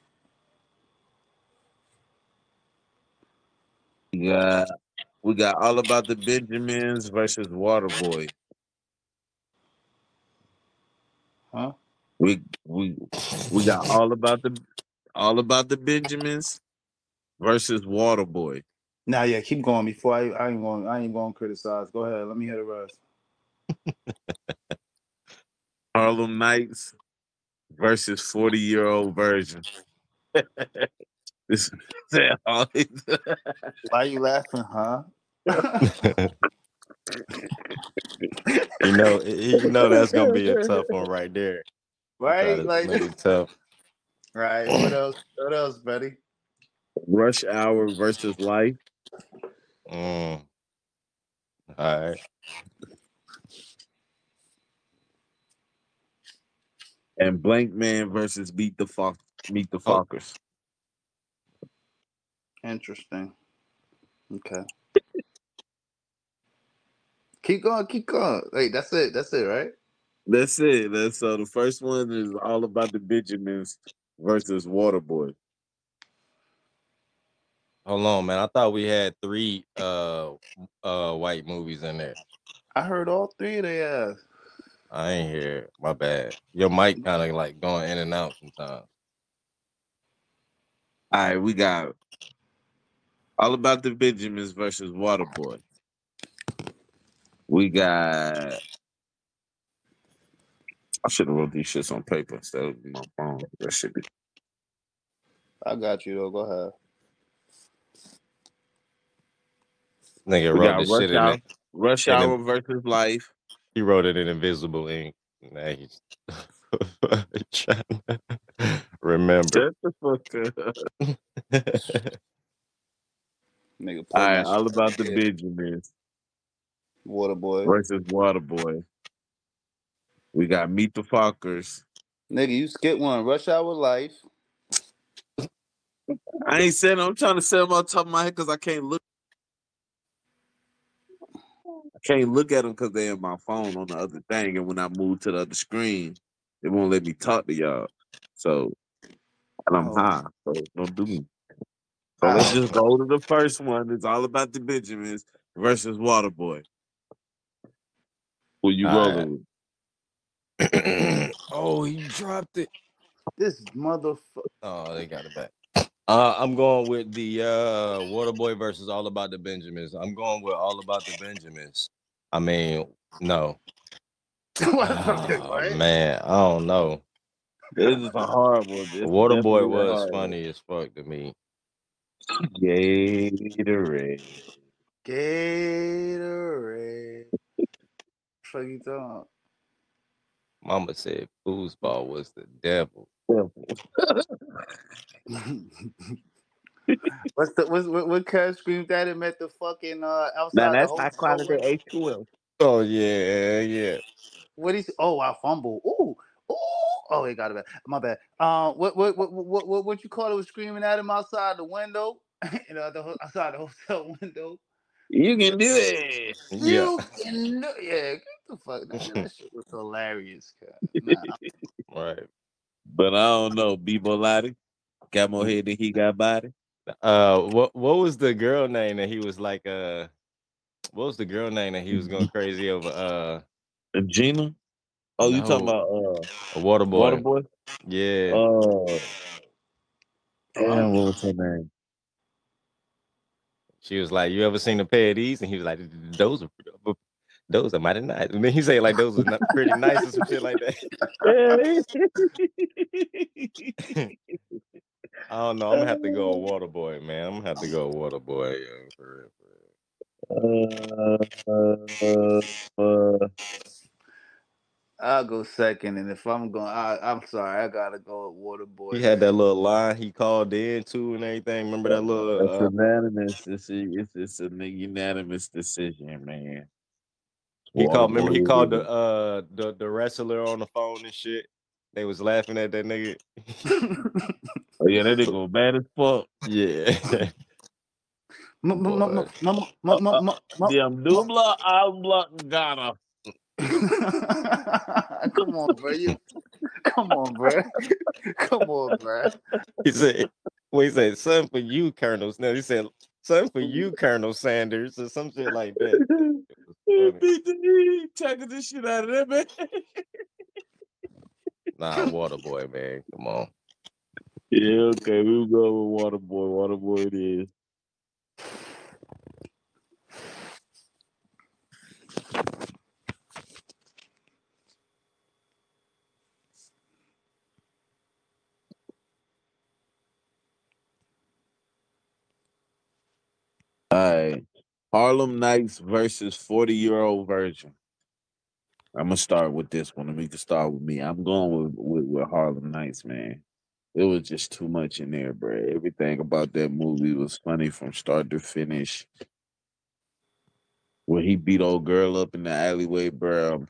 S2: We got we got all about the Benjamins versus Waterboy.
S3: Huh?
S2: We we we got all about the all about the Benjamins versus Waterboy.
S3: Now, yeah, keep going before I I ain't going I ain't going to criticize. Go ahead. Let me hear the rest.
S2: Harlem Nights versus 40 year old version. this
S3: Why you laughing, huh?
S1: you know, you know that's gonna be a tough one right there.
S3: Right? Like
S1: tough.
S3: right. What else? What else, buddy?
S2: Rush Hour versus Life.
S1: Mm. All right.
S2: and Blankman versus Beat the Fox Meet the
S1: Oh.
S2: Fockers.
S3: Interesting. Okay. keep going, keep going. Wait, that's it. That's it, right?
S2: That's it. That's so the first one is all about the Benjamins versus Waterboy.
S1: Hold on, man. I thought we had three uh uh white movies in there.
S3: I heard all three of their ass.
S1: I ain't hear. My bad. Your mic kind of like going in and out sometimes.
S2: All right, we got all about the Benjamins versus Waterboy. We got. I should have wrote these shits on paper instead of my phone. That should be.
S3: I got you though. Go ahead.
S1: Nigga
S2: We
S1: wrote
S2: got
S1: this
S2: Rush
S1: shit in
S2: Hour,
S1: it.
S2: Rush
S1: in the-
S2: Hour versus Life.
S1: He wrote it in invisible ink. Now he's trying to remember.
S2: Shut the fuck up.
S3: Nigga,
S2: All right, all about the
S3: shit.
S2: Water
S3: boy.
S2: versus Waterboy. We got Meet the Fockers.
S3: Nigga, you skip one. Rush Hour Life.
S2: I ain't saying I'm trying to say them on top of my head because I can't look. Can't look at them because they're in my phone on the other thing, and when I move to the other screen, it won't let me talk to y'all. So, and I'm
S3: Oh.
S2: high, so don't do me. So let's ah. just go to the first one. It's all about the Benjamins versus Waterboy. Who you
S1: All right.
S2: rolling with?
S1: oh, he dropped it.
S3: This motherfucker.
S1: Oh, they got it back. Uh, I'm going with the uh, Waterboy versus All About the Benjamins. I'm going with All About the Benjamins. I mean, no. Oh, man, I don't know.
S2: This is a hard one. This is
S1: Waterboy was
S2: hard
S1: funny as fuck to me.
S2: Gatorade.
S3: Gatorade. Fuck you talking?
S1: Mama said foosball was the devil.
S3: what's the what's, what what cat screamed that him at the fucking uh outside
S2: Now that's
S3: hotel
S2: high quality
S3: room?
S2: H2O.
S1: Oh yeah, yeah.
S3: What is? Oh, I fumble. Ooh, ooh. Oh, he got it back. My bad. Um, what what what what what, what you call it? Was screaming at him outside the window, you know, the, outside the hotel window.
S2: You can do it.
S1: Yeah.
S3: You can do- yeah. Get the fuck. That, that shit was hilarious. cat. Nah,
S1: Right.
S2: But I don't know. Bebo Lottie got more head than he got body.
S1: Uh what what was the girl name that he was like uh what was the girl name that he was going crazy over uh
S2: Gina? Oh, you talking about uh
S1: a water boy?
S2: Waterboy?
S1: Yeah.
S2: Oh. Damn, what was her name?
S1: She was like, "You ever seen a pair of these?" And he was like, "Those are those are mighty nice." And then he said, "Like those are not pretty nice and some shit like that." I don't know. I'm gonna have to go water boy, man. I'm gonna have to go water boy. Yeah, for real, for real.
S2: uh, uh, uh,
S3: I'll go second, and if I'm going, I, I'm sorry, I gotta go with Waterboy.
S1: He had that little line he called in too and everything. Remember that little?
S2: that's
S1: Uh,
S2: unanimous. It's a, it's, it's a unanimous decision, man.
S1: He called. Remember he called the uh the the wrestler on the phone and shit. They was laughing at that nigga.
S2: Oh yeah, that nigga was bad as fuck.
S1: yeah.
S2: Damn, Dubla, Albla, Ghana.
S3: Come on, bro. You, come on, bro. Come on, bro.
S1: He said, "Well, he said, son for you, Colonel." No, he said, "Son for you, Colonel Sanders," or some shit like that.
S2: He beat the taking the shit out of that man.
S1: Nah, water boy, man. Come on.
S2: Yeah, okay, we'll go with water boy. Water boy it is. All right. Harlem Nights versus 40 year old virgin. I'm gonna start with this one. Let me just start with me. I'm going with, with, with Harlem Nights, man. It was just too much in there, bro. Everything about that movie was funny from start to finish. When he beat old girl up in the alleyway, bro,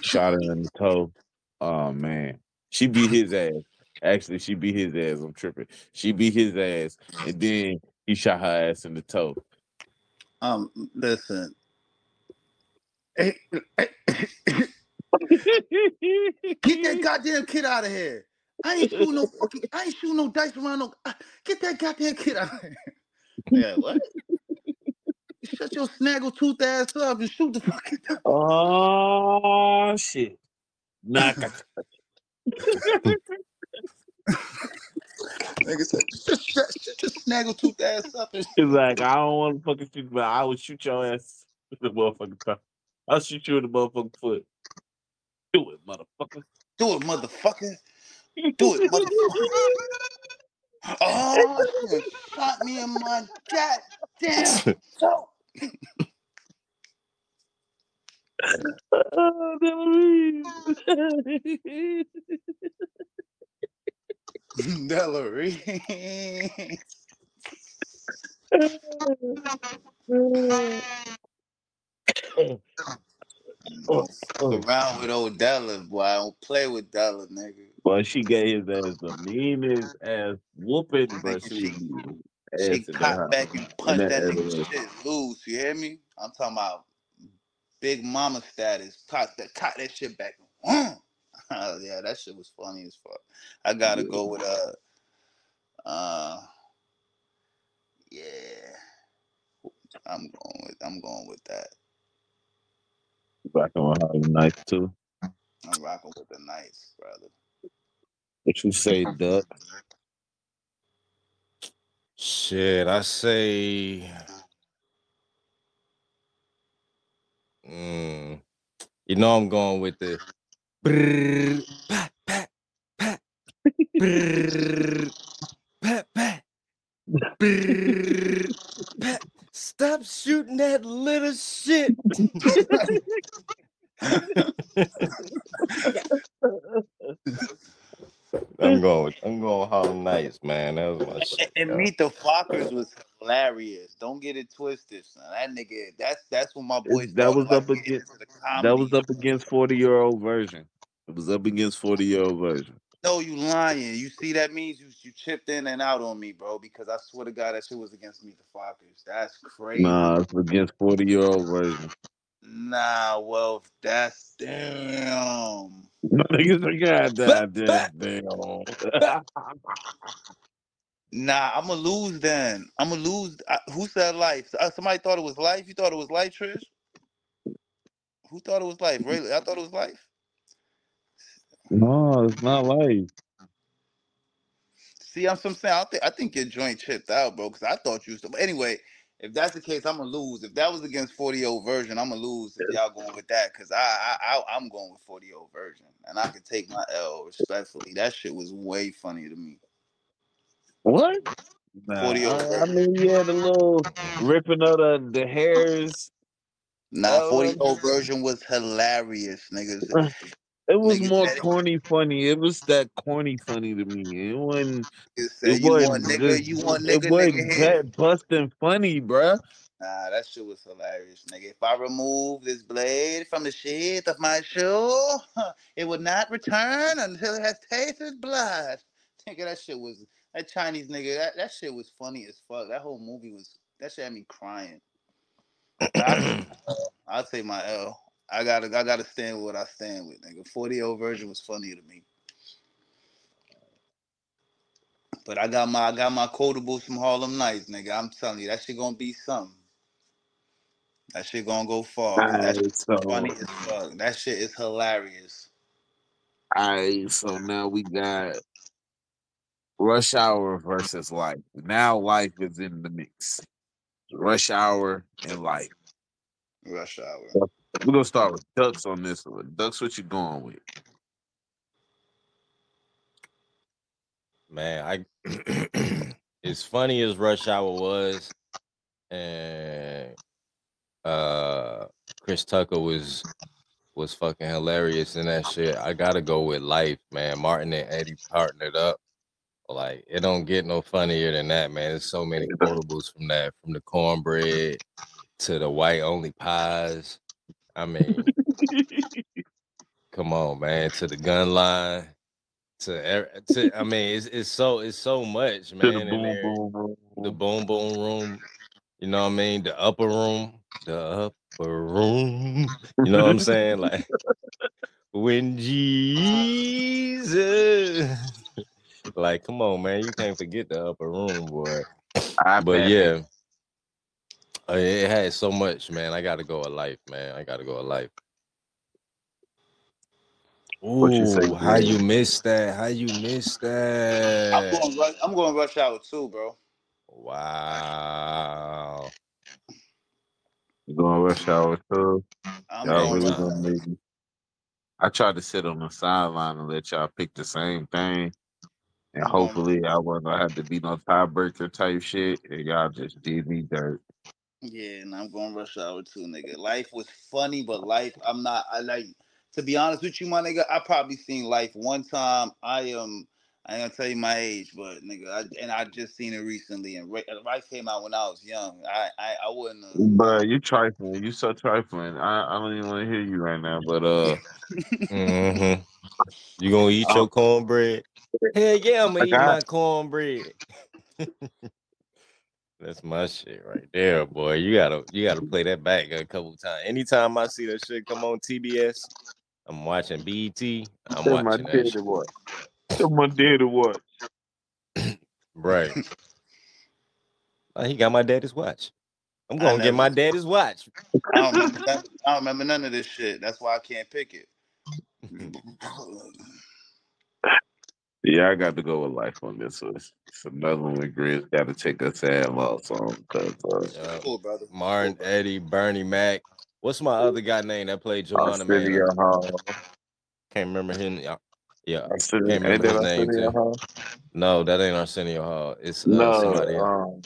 S2: shot her in the toe. Oh man. She beat his ass. Actually, she beat his ass. I'm tripping. She beat his ass, and then he shot her ass in the toe.
S3: Um, listen. Hey, hey, get that goddamn kid out of here. I ain't shooting no fucking. I ain't shooting no dice around no. uh, Get that goddamn kid out of here. Yeah, what? Shut your snaggle tooth ass up and shoot the fucking.
S2: Oh shit! Knock.
S3: Nigga said, just, just, just, snaggle tooth ass up and
S2: He's like, I don't want to fucking shoot, but I will shoot your ass in the motherfucking car. I'll shoot you in the motherfucking foot. Do it, motherfucker.
S3: do it, motherfucker. Do it, motherfucker. Oh, shit. shot me in my goddamn toe.
S2: Oh, Delarue.
S3: Delary.
S2: Oh, oh.
S3: Around with old Della, boy. I don't play with Della, nigga.
S2: Well, she gave his ass the meanest ass whooping,
S3: but
S2: She,
S3: she- She cocked back and punched
S2: that
S3: that, nigga shit loose. You hear me? I'm talking about big mama status. Cock that, cock that shit back. Mm. Oh, yeah, that shit was funny as fuck. I gotta go with uh, uh, yeah. I'm going with I'm going with that.
S2: Rocking with Harlem Nights too.
S3: I'm rocking with the Nights, brother.
S2: What you say, Duck?
S1: Shit, I say. Mm, you know I'm going with the. Brrr, pat, pat, pat, brrr, pat, pat, brrr, pat. Stop shooting that little shit. I'm going. With, I'm going Harlem Nights, man. That was my shit.
S3: And
S1: yo.
S3: Meet the Fockers was hilarious. Don't get it twisted, son. That nigga, that's that's when my boy
S2: that was up against-
S3: into the comedy.
S2: That was up against 40 year old version. It was up against 40 year old version.
S3: No, you lying. You see that means you you chipped in and out on me, bro. Because I swear to God, that shit was against Meet the Fockers. That's crazy.
S2: Nah, it's against 40 year old version.
S3: Nah, well, that's damn.
S2: Niggas like, God damn, damn, damn.
S3: Nah, I'm gonna lose then. I'm gonna lose. I, who said life? Uh, somebody thought it was life. You thought it was life, Trish? Who thought it was life? Really? I thought it was life.
S2: no, it's not life.
S3: See, I'm some saying. I think I think your joint chipped out, bro. Because I thought you was. Anyway, if that's the case, I'm gonna lose. If that was against 40 old version, I'm gonna lose. If y'all going with that, because I, I I I'm going with 40 old version, and I can take my L respectfully. That shit was way funny to me.
S2: What? Nah,
S3: 40 year old
S2: I, I mean, you had a little ripping of the, the hairs.
S3: Nah,
S2: Oh,
S3: 40 old version was hilarious, niggas.
S2: It was more
S3: said it.
S2: corny funny. It was that corny funny to me. It wasn't. It
S3: you
S2: wasn't
S3: nigga, you want
S2: It
S3: nigga,
S2: wasn't
S3: nigga here.
S2: busting funny, bruh.
S3: Nah, that shit was hilarious, nigga. If I remove this blade from the sheath of my shoe, it would not return until it has tasted blood. Nigga, that shit was that Chinese nigga. That, that shit was funny as fuck. That whole movie was that shit had me crying. I, I'll take my L. I gotta I gotta stand with what I stand with, nigga. 40 old version was funny to me. But I got my I got my quotables from Harlem Nights, nigga. I'm telling you, that shit gonna be something. That shit gonna go far. 'cause That shit's
S2: so
S3: funny as fuck. That shit is hilarious.
S2: alright, so now we got Rush Hour versus Life. Now Life is in the mix. Rush Hour and Life.
S3: Rush hour.
S2: We're gonna start with Ducks on this one. Ducks, what you going with?
S1: Man, I as funny as Rush Hour was, and uh Chris Tucker was was fucking hilarious in that shit. I gotta go with Life, man. Martin and Eddie partnered up. Like it don't get no funnier than that, man. There's so many quotables from that, from the cornbread to the white only pies. I mean, come on, man, to the gun line. to, to I mean, it's it's so it's so much, man.
S2: the boom
S1: there.
S2: boom room.
S1: the boom boom room. You know what I mean? The upper room, the upper room. You know what I'm saying? Like when Jesus, like, come on, man, you can't forget the upper room, boy.
S2: I
S1: But
S2: bet.
S1: yeah, it had so much, man. I got to go a life, man. I got to go a life.
S2: What you say,
S1: Ooh, how
S2: Greg?
S1: you missed that? How you missed
S3: I'm
S1: that?
S3: going. Rush, I'm going rush hour too, bro.
S1: Wow.
S2: You going rush hour too?
S3: I'm
S2: Y'all
S3: going
S2: really
S3: rush
S2: gonna make me. I tried to sit on the sideline and let y'all pick the same thing. And hopefully I wasn't gonna have to be no tiebreaker type shit. And y'all just did me dirt.
S3: Yeah, and I'm going to rush hour too, nigga. Life was funny, but life, I'm not. I like to be honest with you, my nigga. I probably seen life one time. I am. I ain't gonna tell you my age, but nigga, I, and I just seen it recently. And Ra- Life came out when I was young. I I, I wouldn't. have
S2: But you trifling. You so trifling. I, I don't even want to hear you right now. But uh,
S1: Mm-hmm. You gonna eat
S2: um,
S1: your cornbread? Hell yeah, I'm gonna
S2: I
S1: eat
S2: got
S1: my cornbread. That's my shit right there, boy. You gotta you gotta play that back a couple times. Anytime I see that shit come on TBS, I'm watching BET. I'm
S2: Tell my
S1: watching that
S2: daddy
S1: shit.
S2: what. Tell my daddy what.
S1: Right. Uh, he got my daddy's watch. I'm
S3: I
S1: gonna get my daddy's watch.
S3: I don't remember. None, I don't remember none of this shit. That's why I can't pick it.
S2: Yeah, I got to go with life on this one. It's it's another one with Grizz got to take a sad loss on because uh,
S1: Yeah.
S3: Cool, brother.
S1: Martin,
S3: Cool.
S1: Eddie, Bernie Mac. What's my other guy name that played Juwanna Mann?
S2: Arsenio Hall.
S1: Can't remember him. Yeah, yeah.
S2: Arsenio,
S1: Can't remember his name too.
S2: Hall?
S1: No, that ain't Arsenio Hall. It's uh
S2: No,
S1: somebody else.
S2: um,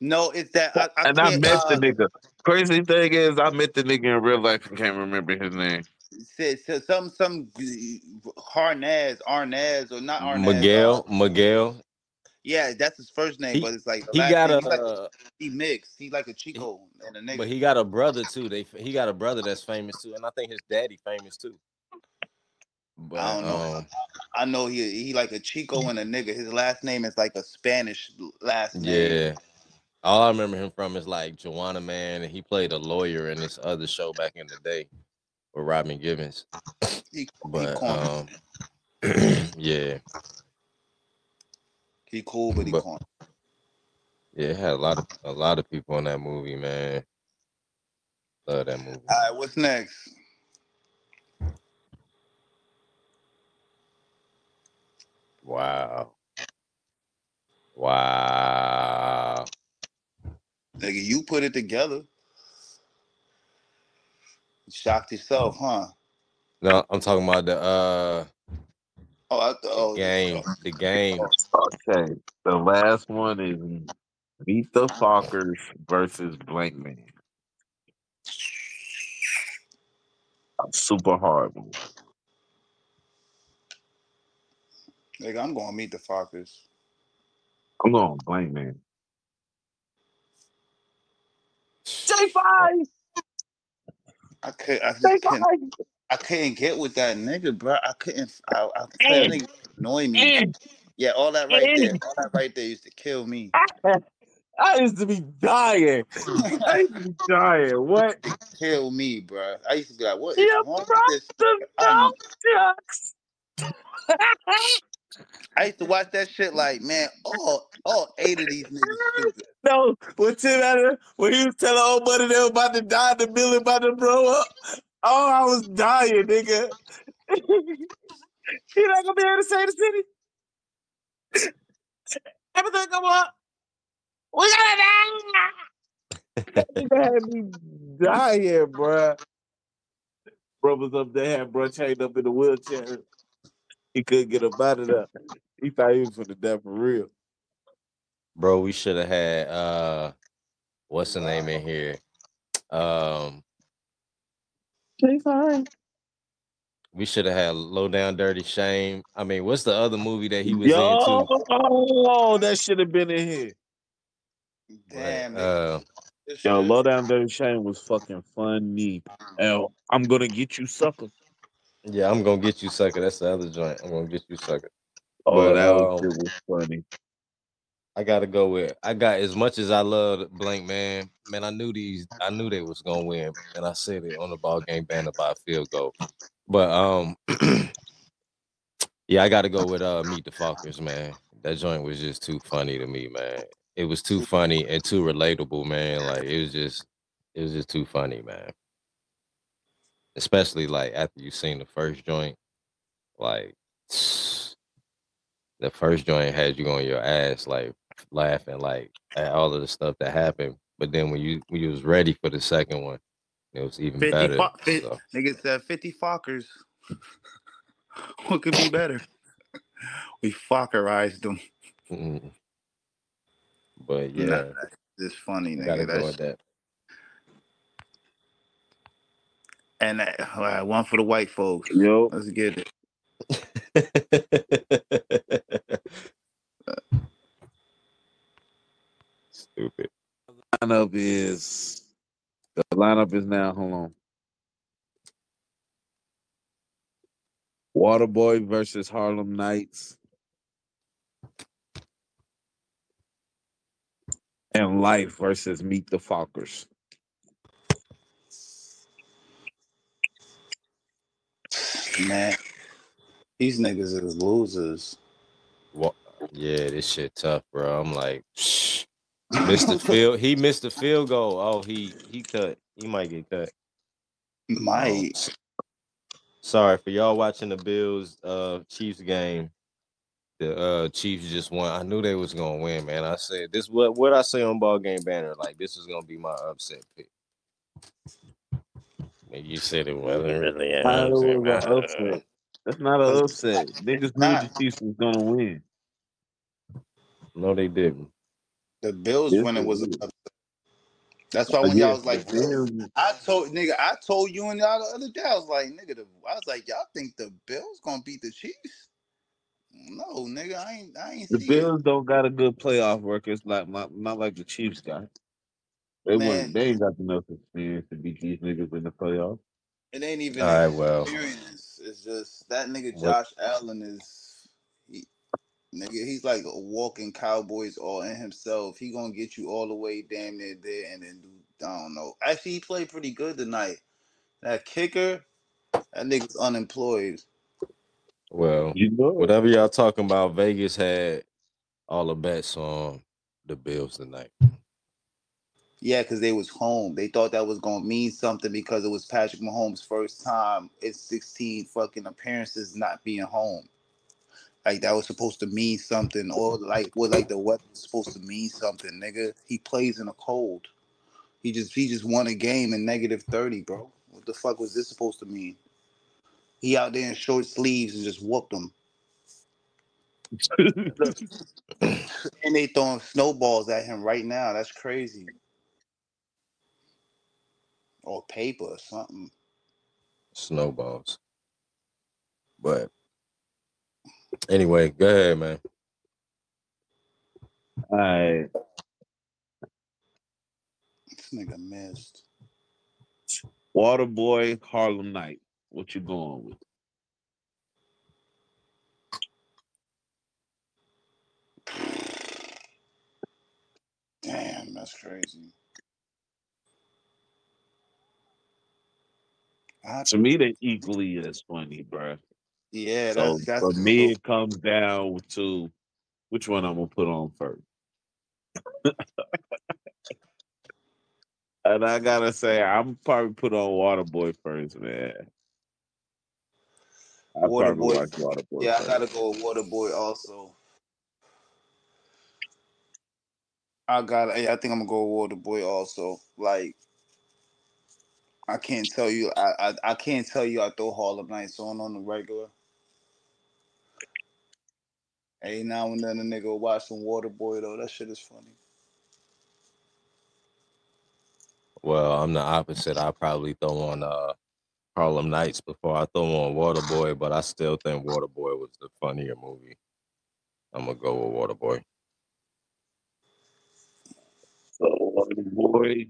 S3: No, it's that I, I
S2: and I
S3: can't.
S2: met the
S3: Uh,
S2: nigga. Crazy thing is, I met the nigga in real life and can't remember his name.
S3: Say, say some some Harnaz, Arnaz, or not Arnaz. Uh,
S1: Miguel, Miguel.
S3: yeah, that's his first name,
S1: He
S3: but it's like
S1: he got
S3: name.
S1: a
S3: He's like
S1: uh,
S3: he mixed. He like a
S1: he,
S3: Chico and a nigga.
S1: but he got a brother too. They he got a brother that's famous too, and I think his daddy famous too. But, I
S3: don't know.
S1: um,
S3: I know he he like a Chico and a nigga. His last name is like a Spanish last name.
S1: yeah. All I remember him from is like Juwanna Mann, and he played a lawyer in this other show back in the day with Robin Givens.
S3: He
S1: But um, yeah,
S3: He cool, but he
S1: but
S3: corny.
S1: yeah, it had a lot of a lot of people in that movie, man. Love that movie.
S3: All right, what's next?
S1: Wow, wow.
S3: Nigga, you put it together. Shocked yourself, huh?
S1: No, I'm talking about the uh
S3: Oh, I,
S1: the
S3: oh, the,
S1: game, the game.
S2: Okay, the last one is Meet the Fockers versus Blankman. Super hard one.
S3: nigga, I'm gonna meet the Fockers.
S2: I'm going Blankman.
S1: J5.
S3: I could, I just couldn't, I couldn't get with that nigga, bro. I couldn't. I, I tell you, that nigga annoy me. Yeah, all that right there, all that right there used to kill me.
S2: I used to be dying. I used to be dying. What?
S3: kill me, bro. I used to be like, what is
S2: Yeah,
S3: wrong with this? nigga? I'm- I used to watch that shit like, man, all all eight of these niggas stupid.
S2: No, when Tim Allen, when he was telling old buddy they were about to die, the building about to blow up. Oh, I was dying, nigga. He not gonna be able to save the city. Everything come up. We gotta die. That nigga had me dying, bruh. Bro was up there, had bro chained up in the wheelchair. He couldn't get up out of there. He thought he was for the death for real.
S1: Bro, we should have had uh what's the name in here? Um
S2: J5.
S1: we should have had Low Down Dirty Shame. I mean, what's the other movie that he was in
S2: Yo,
S1: too?
S2: that should have been in here.
S3: Damn,
S1: Right,
S3: nigga.
S1: uh,
S2: Yo, low down dirty shame was fucking funny. L, I'm gonna get you, sucker.
S1: Yeah, I'm gonna get you sucker. That's the other joint. I'm gonna get you sucker.
S2: Oh,
S1: But,
S2: that
S1: um,
S2: was, shit was funny.
S1: I gotta go with I got as much as I love Blankman, man. I knew these, I knew they was gonna win, and I said it on the ball game banner by a field goal. But um, yeah, I gotta go with uh Meet the Fockers, man. That joint was just too funny to me, man. It was too funny and too relatable, man. Like it was just, it was just too funny, man. Especially like after you seen the first joint, like the first joint had you on your ass, like laughing, like at all of the stuff that happened. But then when you when you was ready for the second one, it was even
S3: 50
S1: better.
S3: fo- fi-
S1: So,
S3: Nigga said 50 Fockers. what could be better? we Fockerized them.
S1: mm. But yeah,
S3: It's funny, nigga. That's,
S1: that.
S3: And uh, all right, one for the white folks.
S2: Yo,
S3: Let's get it.
S1: Stupid.
S2: lineup is the lineup is now. Hold on. Waterboy versus Harlem Nights. And Life versus Meet the Fockers.
S3: Man, these niggas is losers.
S1: Wa- yeah, this shit tough, bro. I'm like, missed the field. He missed the field goal. Oh, he he cut. He might get cut.
S3: Might.
S1: Sorry for y'all watching the Bills uh Chiefs game. The uh Chiefs just won. I knew they was gonna win, man. I said this what what I say on ball game banner. Like this is gonna be my upset pick. And you said it wasn't really an
S2: How it
S1: upset.
S2: was an upset? That's not an upset. Niggas knew the Chiefs was gonna win.
S1: No, they didn't.
S3: The Bills
S2: Yes,
S3: winning was
S2: did.
S3: upset. That's why
S2: Uh,
S3: when
S2: yeah,
S3: y'all was like,
S2: the Bills-
S3: I told nigga, I told you and y'all the other day, I was like, nigga, the, I was like, y'all think the Bills gonna beat the Chiefs? No, nigga, I ain't, I ain't
S2: The
S3: see
S2: Bills don't got a good playoff record. It's like not, not like the Chiefs got. They
S3: Man.
S2: wouldn't. They ain't got enough experience to beat these niggas in the playoffs.
S3: it. It ain't even
S1: All right, well.
S3: experience. It's just that nigga
S1: What-
S3: Josh Allen is, he, nigga, he's like a walking Cowboys all in himself. He gonna get you all the way damn near there and then do, I don't know. Actually, he played pretty good tonight. That kicker, that nigga's unemployed.
S1: Well,
S2: You know,
S1: whatever y'all talking about, Vegas had all the bets on the Bills tonight.
S3: Yeah, because they was home. They thought that was gonna mean something because it was Patrick Mahomes' first time in 16 fucking appearances not being home. Like that was supposed to mean something, or like what like the weather was supposed to mean something, nigga. He plays in a cold. He just he just won a game in negative 30, bro. What the fuck was this supposed to mean? He out there in short sleeves and just whooped them. And they throwing snowballs at him right now. That's crazy. Or paper or something.
S1: Snowballs. But anyway, go ahead, man.
S2: all right.
S3: This nigga missed.
S2: Waterboy, Harlem Night. What you going with?
S3: Damn, that's crazy. I,
S2: To me, they're equally as funny, bro.
S3: yeah,
S2: so
S3: that's that's
S2: for me, it comes down to which one I'm gonna put on first. and I gotta say, I'm probably put on Waterboy first, man. I
S3: Waterboy.
S2: Waterboy.
S3: Yeah, I gotta go with Waterboy also. I got. I think I'm gonna go with Waterboy also. Like, I can't tell you. I, I I can't tell you. I throw Harlem Nights on on the regular. Hey, now and then a nigga will watch some Waterboy though. That shit is funny.
S1: Well, I'm the opposite. I probably throw on uh Harlem Nights before I throw on Waterboy, but I still think Waterboy was the funnier movie. I'm gonna go with Waterboy.
S2: So Waterboy.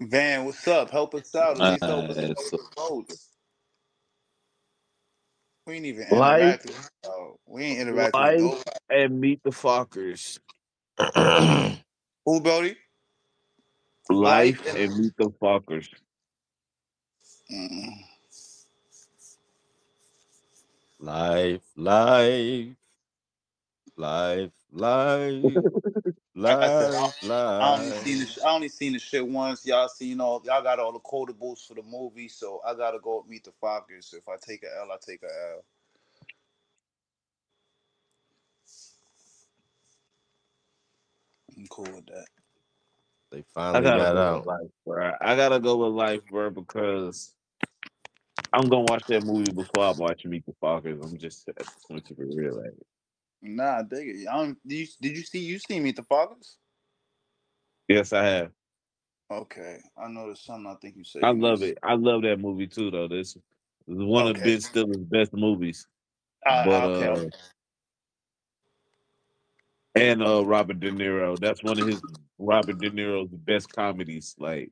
S3: Van, what's up? Help us out. At least help us
S2: Uh,
S3: out
S2: so
S3: with the votes. We ain't even
S2: life,
S3: interacting. Oh, we ain't interacting
S2: life,
S3: nobody.
S2: and meet the fuckers.
S3: Who, Brody?
S2: Life
S3: Life and-
S2: and meet the fuckers.
S3: Mm.
S1: life, life, life, life,
S3: Like I
S1: life,
S3: I only
S1: life.
S3: seen the I only seen the shit once. Y'all seen all y'all got all the quotables for the movie, so I gotta go meet the Fockers. If I take a L, I take a L. I'm cool with that.
S1: They finally
S2: gotta go
S1: out.
S2: with life, bro. I gotta go with life, bro, because I'm gonna watch that movie before I watch Meet the Fockers. I'm just at this point to be real. Like,
S3: Nah, I dig it. I don't, did you did you see you see Meet the Fockers?
S2: yes, I have.
S3: Okay, I know there's something I think you said.
S2: I love it. I love that movie too, though. This, is one of
S3: Okay.
S2: Ben Stiller's best movies.
S3: Uh,
S2: but
S3: okay,
S2: uh, and uh, Robert De Niro. That's one of his Robert De Niro's best comedies. Like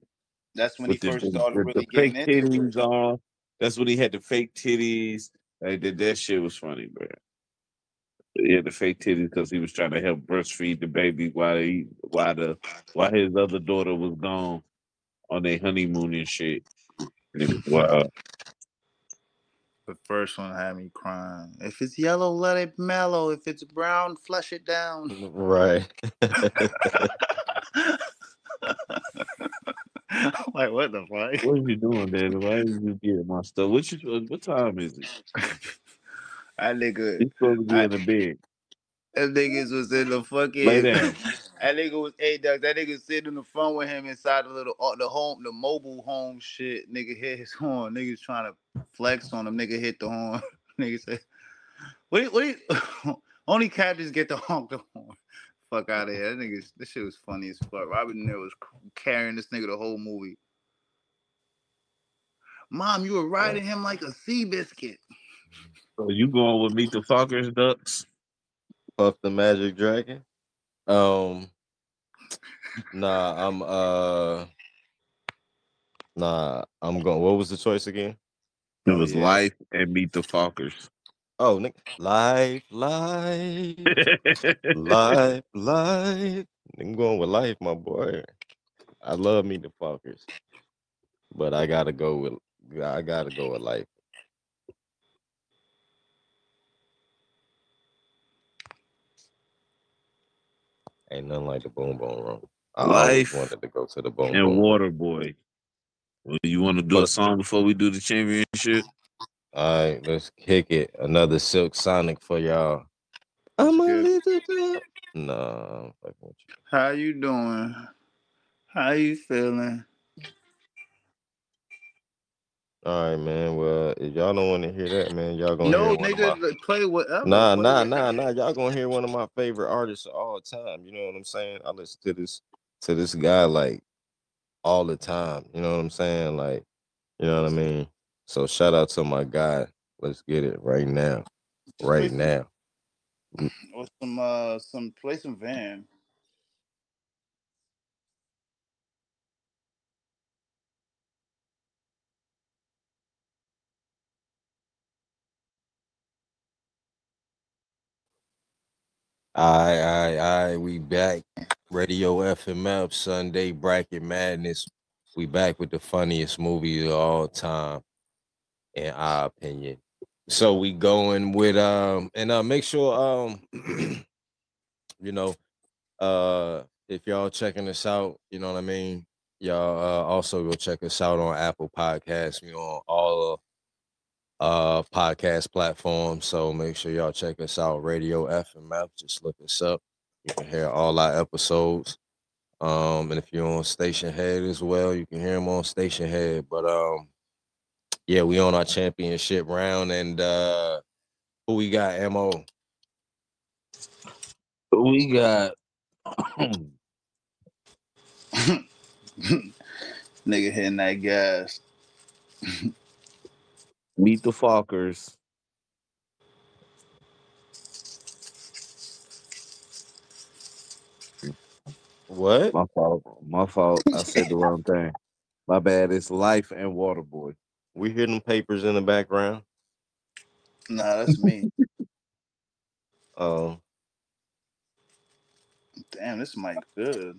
S3: that's when he first
S2: the,
S3: started
S2: the,
S3: really
S2: the fake
S3: getting into
S2: titties
S3: it.
S2: on. That's when he had the fake titties. Like that, that shit was funny, bro. Yeah, the fake titties because he was trying to help breastfeed the baby while he while the while his other daughter was gone on their honeymoon and shit. It was.
S3: The first one had me crying. If it's yellow, let it mellow. If it's brown, flush it down.
S1: Right.
S3: like what the fuck?
S2: What are you doing, Daddy? Why did you get my stuff? What you, what time is it?
S3: That nigga,
S2: He's supposed to be
S3: I-
S2: in the bed.
S3: that niggas was in the fucking.
S2: Lay down.
S3: that nigga was eight ducks. That nigga sitting in the front with him inside the little uh, the home, the mobile home shit. Nigga hit his horn. Niggas trying to flex on him. Nigga hit the horn. nigga said, "What? do you- What? Only captains get to honk the horn." Fuck out of here. That nigga, this shit was funny as fuck. Robert De Niro was carrying this nigga the whole movie. Mom, you were riding him like a Seabiscuit.
S2: So you going with Meet the Fockers Ducks?
S1: Puff the Magic Dragon. Um Nah, I'm uh Nah, I'm going what was the choice again?
S2: It
S3: Oh,
S2: was
S3: yeah.
S2: Life and Meet the Fockers.
S1: Oh Nick life, life, life, life. I'm going with life, my boy. I love me the fuckers. But I gotta go with I gotta go with life. Ain't nothing like the boom boom room. I always
S2: Life
S1: wanted to go to the boom
S2: and
S1: boom.
S2: Water Boy. Well, you want to do a song before we do the championship?
S1: All right, let's kick it. Another Silk Sonic for y'all. I'm a little bit. No, I'm fucking with you.
S3: How you doing? How you feeling?
S1: All right, man. Well, if y'all don't want to hear that, man, y'all gonna
S3: No, nigga,
S1: my
S3: play whatever.
S1: nah, nah, nah, nah. Y'all gonna hear one of my favorite artists of all time. You know what I'm saying? I listen to this to this guy like all the time. You know what I'm saying? Like, you know what I mean? So shout out to my guy. Let's get it right now. Right now.
S3: Or some, uh, some play some Van.
S1: Aye, aye, aye. We back. Radio FMF Sunday Bracket Madness. We back with the funniest movie of all time, in our opinion. So we going with um and uh make sure um you know uh if y'all checking us out, you know what I mean. Y'all uh, also go check us out on Apple Podcasts. We on all uh podcast platform. So make sure y'all check us out. Radio FMF. Just look us up. You can hear all our episodes. Um, and if you're on Stationhead as well, you can hear them on Stationhead. But um, yeah, we on our championship round, and uh, who we got? Mo.
S2: We got
S3: Nigga hitting that gas.
S2: Meet the Fockers.
S1: What?
S2: My fault. My fault. I said the wrong thing. My bad. It's Life and Waterboy.
S1: We hear them papers in the background.
S3: Nah, that's me.
S1: Oh,
S3: Damn, this mic good.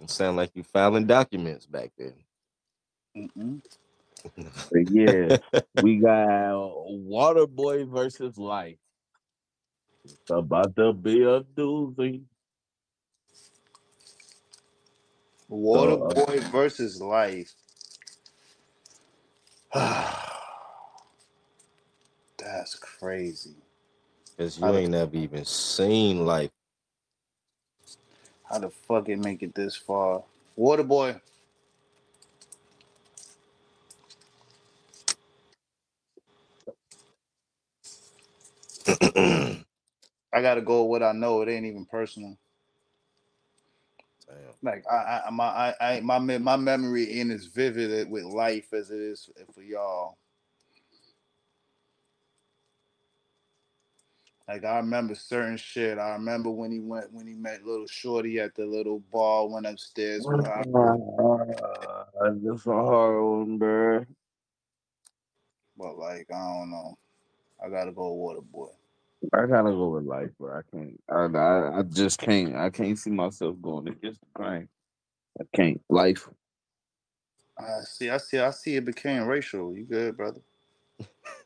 S1: it sound like you filing documents back there.
S3: Mm-mm.
S2: But yeah, we got Waterboy versus Life. It's about to be a doozy.
S3: Water
S2: uh,
S3: Boy versus Life. That's crazy.
S1: Cause you
S3: How the-
S1: ain't never even seen like
S3: How the fuck it make it this far? Water I gotta go with what I know. It ain't even personal. Like I, I my I, I my my memory ain't as vivid with life as it is for y'all. Like I remember certain shit. I remember when he went when he met little shorty at the little bar, went upstairs with.
S2: Uh, this a hard one, bro.
S3: But like I don't know. I gotta go Water Boy.
S2: I gotta go with life, bro. I can't. I, I, I just can't. I can't see myself going against the grain. I can't. Life.
S3: I see. I see. I see. It became racial. You good, brother?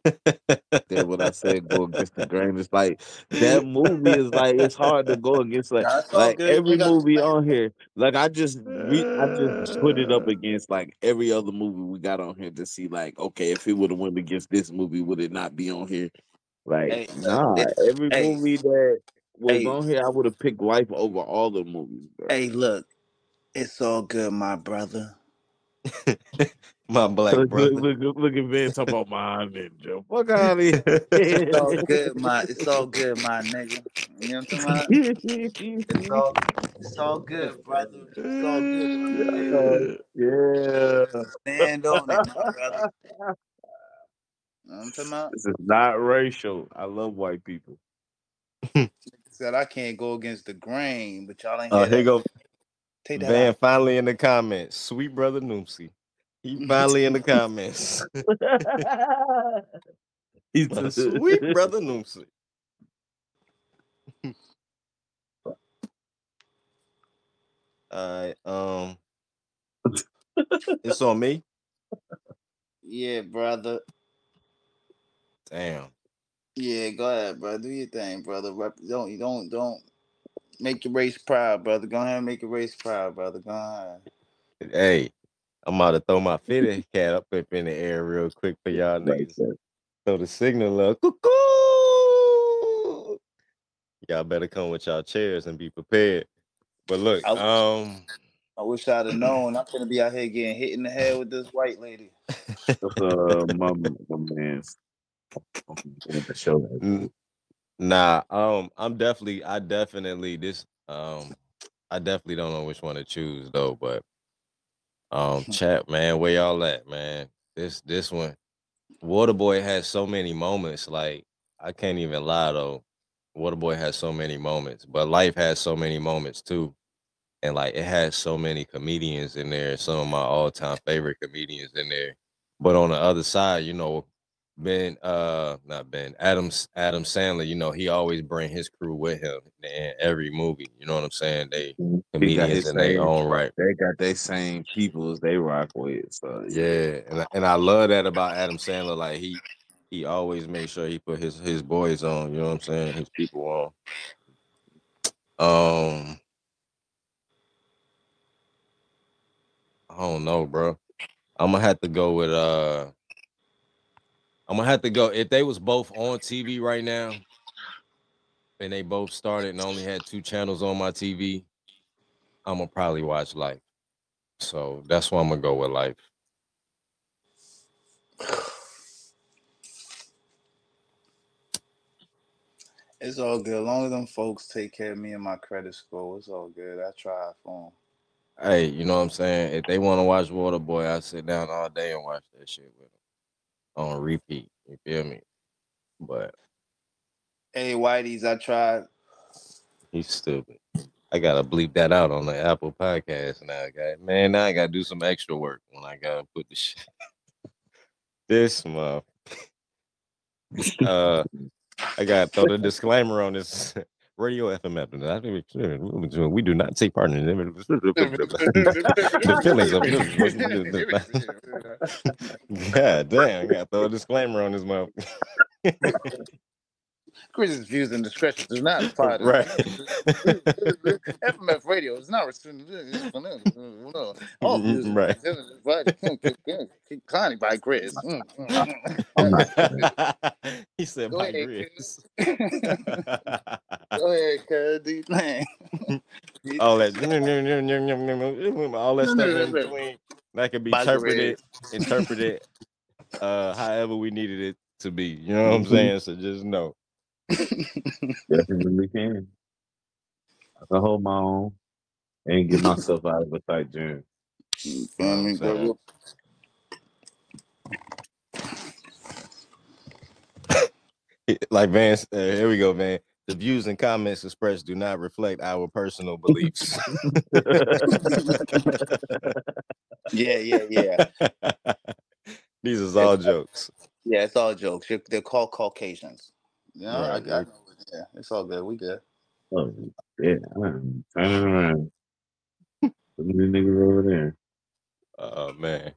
S2: That's what I said. Go against the grain. It's like that movie is like it's hard to go against. Like
S3: Nah,
S2: like
S3: good.
S2: every movie on here. Like I just re, I just put it up uh. against like every other movie we got on here to see like okay if it would have went against this movie would it not be on here? Like
S3: Hey, uh,
S2: nah,
S3: it-
S2: every
S3: hey.
S2: movie that was
S3: Hey.
S2: on here I would have picked Life over all the movies. Bro.
S3: Hey, look, it's all good, my brother.
S1: My black
S2: look,
S1: brother.
S2: look, look, look at Ben talking about my ninja. Fuck out of here.
S3: It's all good, my. It's all good, my nigga. You know what I'm talking about? It's all. It's all good, brother. It's all good.
S2: yeah.
S3: Stand on it, my brother. You know what I'm talking about?
S2: This is not racial. I love white people.
S3: Said I can't go against the grain, but y'all ain't
S1: Uh,
S3: hear
S1: here
S3: that.
S1: go
S3: Take that
S1: Van
S3: out.
S1: finally in the comments. Sweet brother Noopsy. He finally in the comments.
S2: He's
S1: My sweet brother Noopsy. Alright, um it's on me.
S3: Yeah, brother.
S1: Damn.
S3: Yeah, go ahead, brother. Do your thing, brother. Rep- don't you don't don't make your race proud, brother. Go ahead and make your race proud, brother. Go ahead.
S1: Hey, I'm about to throw my fitted cat up, up in the air real quick for y'all niggas. Throw the signal up. Cuckoo! Y'all better come with y'all chairs and be prepared. But look,
S3: I-
S1: um
S3: I wish I'd have known. I'm gonna be out here getting hit in the head with this white lady.
S2: That's uh, my, my man's. The show.
S1: Nah, um, I'm definitely, I definitely this, um, I definitely don't know which one to choose though, but, um, chat, man, where y'all at, man? This, this one, Waterboy has so many moments, like I can't even lie though. Waterboy has so many moments, but life has so many moments too, and like it has so many comedians in there. Some of my all-time favorite comedians in there, but on the other side, you know, Ben, uh, not Ben, Adams, Adam Sandler, you know, he always bring his crew with him in every movie. You know what I'm saying? They
S2: He
S1: comedians in their own right.
S2: They got their same peoples they rock with. So
S1: Yeah, and I- and I love that about Adam Sandler. Like he he always makes sure he put his his boys on. You know what I'm saying? His people on. Um, I don't know, bro. I'm gonna have to go with uh. I'm gonna have to go if they was both on TV right now, and they both started and only had two channels on my TV. I'm gonna probably watch Life. So that's why I'm gonna go with Life.
S3: It's all good. As long as them folks take care of me and my credit score, it's all good. I try for them.
S1: Hey, you know what I'm saying? If they want to watch Waterboy, I sit down all day and watch that shit with them on repeat. You feel me? But
S3: Hey, Whitey's, I tried.
S1: he's stupid. I gotta bleep that out on the Apple podcast now, guy. Man, now I gotta do some extra work when I gotta put the shit. this month. uh I gotta throw the disclaimer on this radio FM. We do. Not take part in the feelings of God damn, I gotta throw a disclaimer on this month.
S3: Chris's views and discretion do not apply to
S1: Right.
S3: FMF radio is not restricted. All views and
S1: Right.
S3: declining by Chris. Mm, mm, mm.
S1: he said
S3: Go
S1: by
S3: ahead,
S1: Grizz.
S3: Go ahead, Cuddy.
S1: All that all that stuff in between that could be interpreted interpreted uh however we needed it to be. You know what I'm saying? So just know.
S4: Definitely can. I can hold my own and get myself out of a tight jam.
S3: You feel me?
S1: Saying. Like Van, uh, here we go, Van. The views and comments expressed do not reflect our personal beliefs.
S3: Yeah, yeah, yeah.
S1: These is all jokes.
S3: Yeah, it's all jokes. You're- They're called Caucasians. Yeah, I,
S1: Right,
S3: I,
S1: right.
S3: yeah, it's all good. We good.
S4: Oh, yeah, I'm turning around. Look at the niggas over there.
S1: Oh man.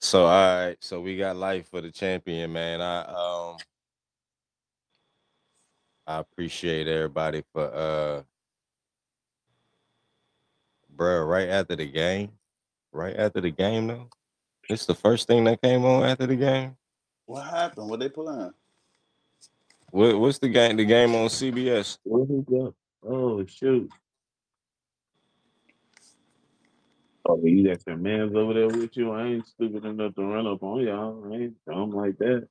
S1: So all right, so we got life for the champion, man. I um I appreciate everybody for uh bruh, right after the game. Right after the game though. It's the first thing that came on after the game.
S3: What happened? What they playing?
S1: What what's the game? The game on CBS.
S4: Where he go? Oh shoot. Oh, you got your mans over there with you. I ain't stupid enough to run up on y'all. I ain't dumb like that.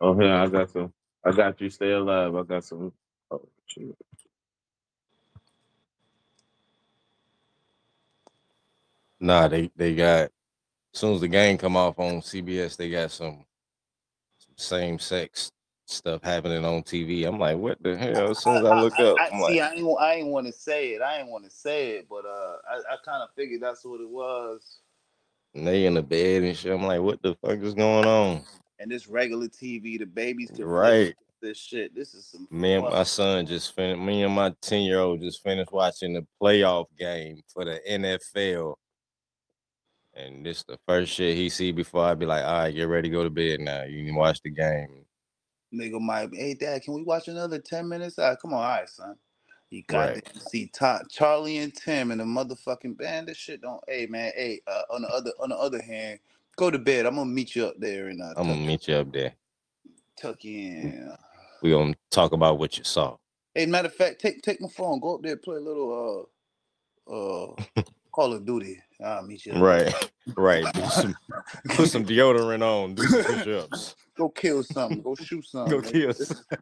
S4: Oh, yeah, I got some. I got you. Stay alive. I got some. Oh shoot.
S1: Nah, they they got as soon as the game come off on CBS, they got some, some same sex stuff happening on TV. I'm like, what the hell? As soon as I look up,
S3: I,
S1: I'm
S3: see,
S1: like,
S3: I ain't, I ain't want to say it. I ain't want to say it, but uh, I, I kind of figured that's what it was.
S1: and they in the bed and shit. I'm like, what the fuck is going on?
S3: And this regular TV, the babies
S1: Right.
S3: this shit. This is some.
S1: Me and my son just finished. Me and my ten year old just finished watching the playoff game for the NFL. And this the first shit he see before I be like, all right, get ready to go to bed now. You can watch the game.
S3: Nigga might. Hey, dad, can we watch another ten minutes? Ah, come on, all right, son. You got
S1: Right.
S3: to see Ta- Charlie and Tim and the motherfucking band. This shit don't. Hey, man. Hey, uh, on the other on the other hand, go to bed. I'm gonna meet you up there and uh,
S1: I'm gonna meet you up there.
S3: tuck in.
S1: We gonna talk about what you saw.
S3: Hey, matter of fact, take take my phone. Go up there, play a little uh uh Call of Duty. I'll meet you.
S1: Right, right. Some, put some deodorant on. Do some push-ups.
S3: Go kill something. Go shoot something.
S1: Go kill.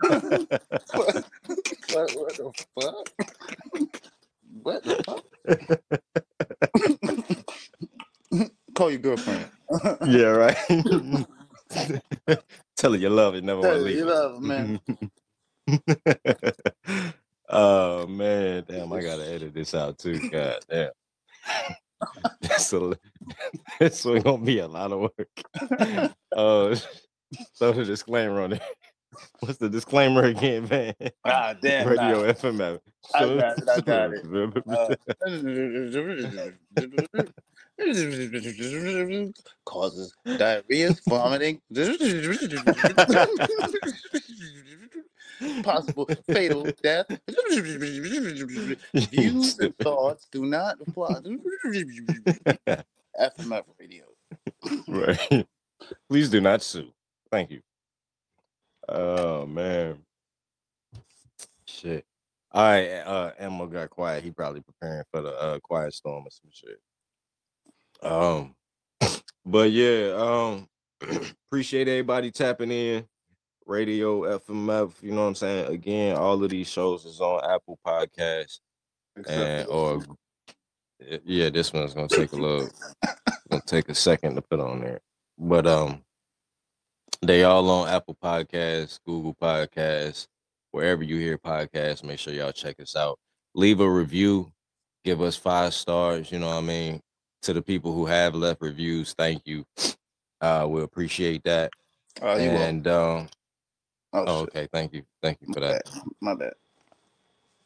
S3: what, what, what the fuck? What the fuck? Call your girlfriend.
S1: yeah, right. Tell her you love it, never want
S3: Tell
S1: to leave.
S3: you love her, man.
S1: oh man, damn! I gotta edit this out too. God damn. This a, this one gonna be a lot of work. Uh, throw the disclaimer on it. What's the disclaimer again, man?
S3: Ah, damn.
S1: Radio
S3: nah.
S1: FMF.
S3: I got it, I got Uh, causes diarrhea, vomiting, possible fatal death. Views and thoughts do not apply. FMF radio.
S1: right. Please do not sue. Thank you. Oh man. Shit. All right, uh Emma got quiet. He probably preparing for the uh quiet storm or some shit. Um but yeah, um appreciate everybody tapping in. Radio FMF, you know what I'm saying? Again, all of these shows is on Apple Podcasts and or yeah, this one's gonna take a little gonna take a second to put on there. But um they all on Apple Podcasts, Google Podcasts, wherever you hear podcasts, make sure y'all check us out. leave a review, give us five stars. You know what I mean? To the people who have left reviews, thank you. Uh, we appreciate that.
S3: Oh, you
S1: and um,
S3: Oh,
S1: oh, okay, thank you, thank you
S3: My
S1: for that.
S3: bad. My bad.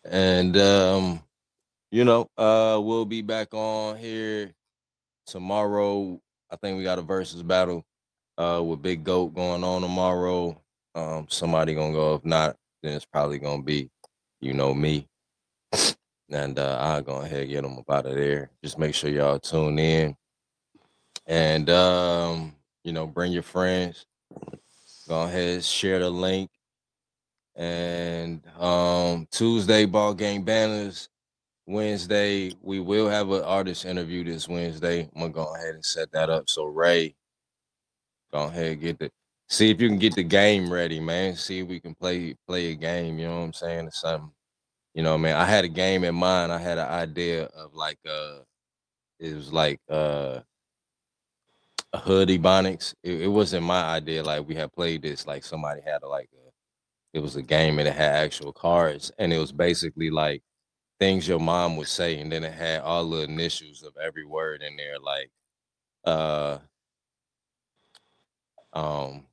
S1: And um, you know, uh, we'll be back on here tomorrow. I think we got a versus battle uh with Big Goat going on tomorrow. Um, somebody gonna go. If not, then it's probably gonna be, you know, me. And uh, I'll go ahead and get them up out of there. Just make sure y'all tune in. And um, you know, bring your friends. Go ahead, share the link. And um Tuesday ball game banners. Wednesday, we will have an artist interview this Wednesday. I'm gonna go ahead and set that up. So Ray, go ahead get the see if you can get the game ready, man. See if we can play play a game. You know what I'm saying? Or something. You know, man. I had a game in mind. I had an idea of like uh it was like uh a hood ebonics. It, it wasn't my idea. Like we had played this, like somebody had a, like a it was a game and it had actual cards, and it was basically like things your mom would say, and then it had all the initials of every word in there, like uh um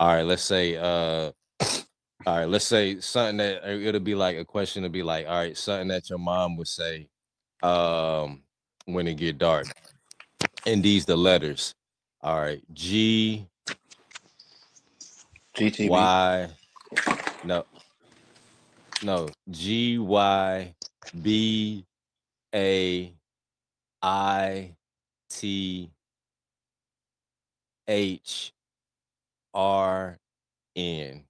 S1: all right, let's say uh all right, let's say something that uh, it'll be like a question to be like, all right, something that your mom would say um when it get dark. And these the letters. All right, G
S3: GTV.
S1: Y no no G Y B A I T H R N.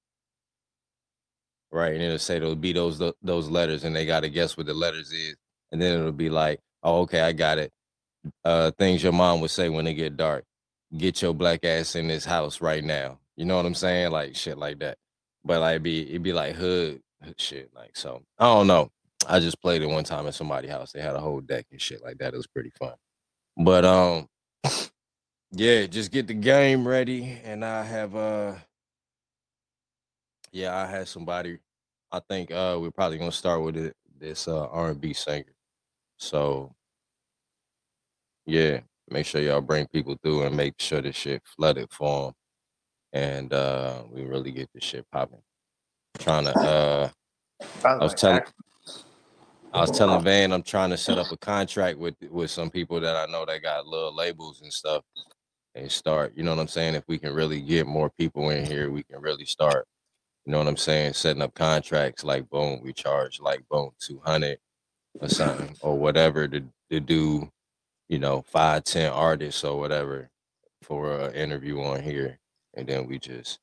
S1: Right, and it'll say it'll be those tho- those letters, and they gotta guess what the letters is, and then it'll be like, oh, okay, I got it. Uh, things your mom would say when it get dark. Get your black ass in this house right now. You know what I'm saying? Like shit like that. But like be it'd be like hood shit. Like so, I don't know. I just played it one time at somebody's house. They had a whole deck and shit like that. It was pretty fun. But um, yeah, just get the game ready, and I have uh, yeah, I had somebody. I think uh, we're probably gonna start with it, this uh R&B singer. So yeah, make sure y'all bring people through and make sure this shit flooded for them, and uh, we really get this shit popping. Trying to uh, I was telling. I was telling Van I'm trying to set up a contract with with some people that I know that got little labels and stuff and start, you know what I'm saying? If we can really get more people in here, we can really start, you know what I'm saying, setting up contracts like boom, we charge like boom 200 or something or whatever to to do, you know, five, ten artists or whatever for an interview on here. And then we just,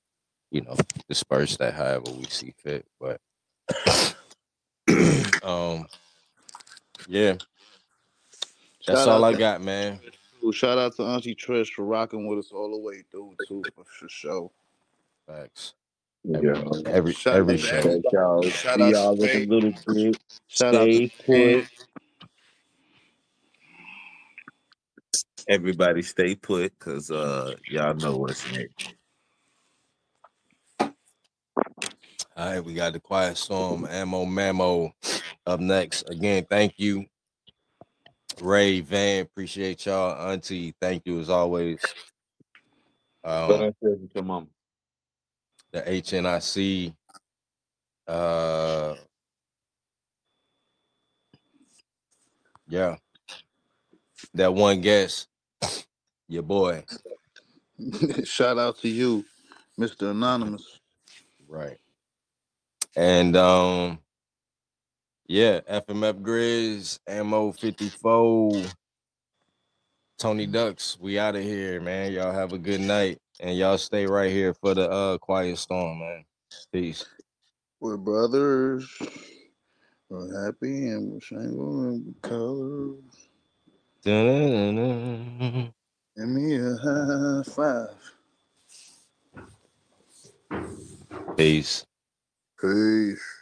S1: you know, disperse that however we see fit. But um yeah, that's
S3: Shout
S1: all I
S3: to-
S1: got, man.
S3: Shout out to Auntie Trish for rocking with us all the way through too, for, sure.
S1: Facts.
S4: Yeah.
S1: Every
S3: Shout
S1: every
S3: out
S1: show.
S3: everybody.
S4: Y'all.
S3: Shout
S4: See
S3: out to
S4: y'all with a
S3: Faith.
S4: little bit.
S3: Shout out
S4: Stay
S3: to
S4: put. Everybody stay put, cause uh y'all know what's next.
S1: All right, we got the Quiet Storm, Ammo Mamo up next. Again, thank you. Ray, Van, appreciate y'all. Auntie, thank you as always.
S4: But
S1: Um,
S4: I said to mom.
S1: The HNIC, uh, yeah, that one guest, your boy,
S3: Shout out to you, Mr. Anonymous.
S1: right? And um, yeah, FMF Grizz, Ammo 54, Tony Ducks, we out of here, man. Y'all have a good night. And y'all stay right here for the uh quiet storm, man. Peace.
S3: We're brothers. We're happy and we're single and we're colors.
S1: Dun-dun-dun-dun.
S3: Give me a high five.
S1: Peace.
S3: Peace.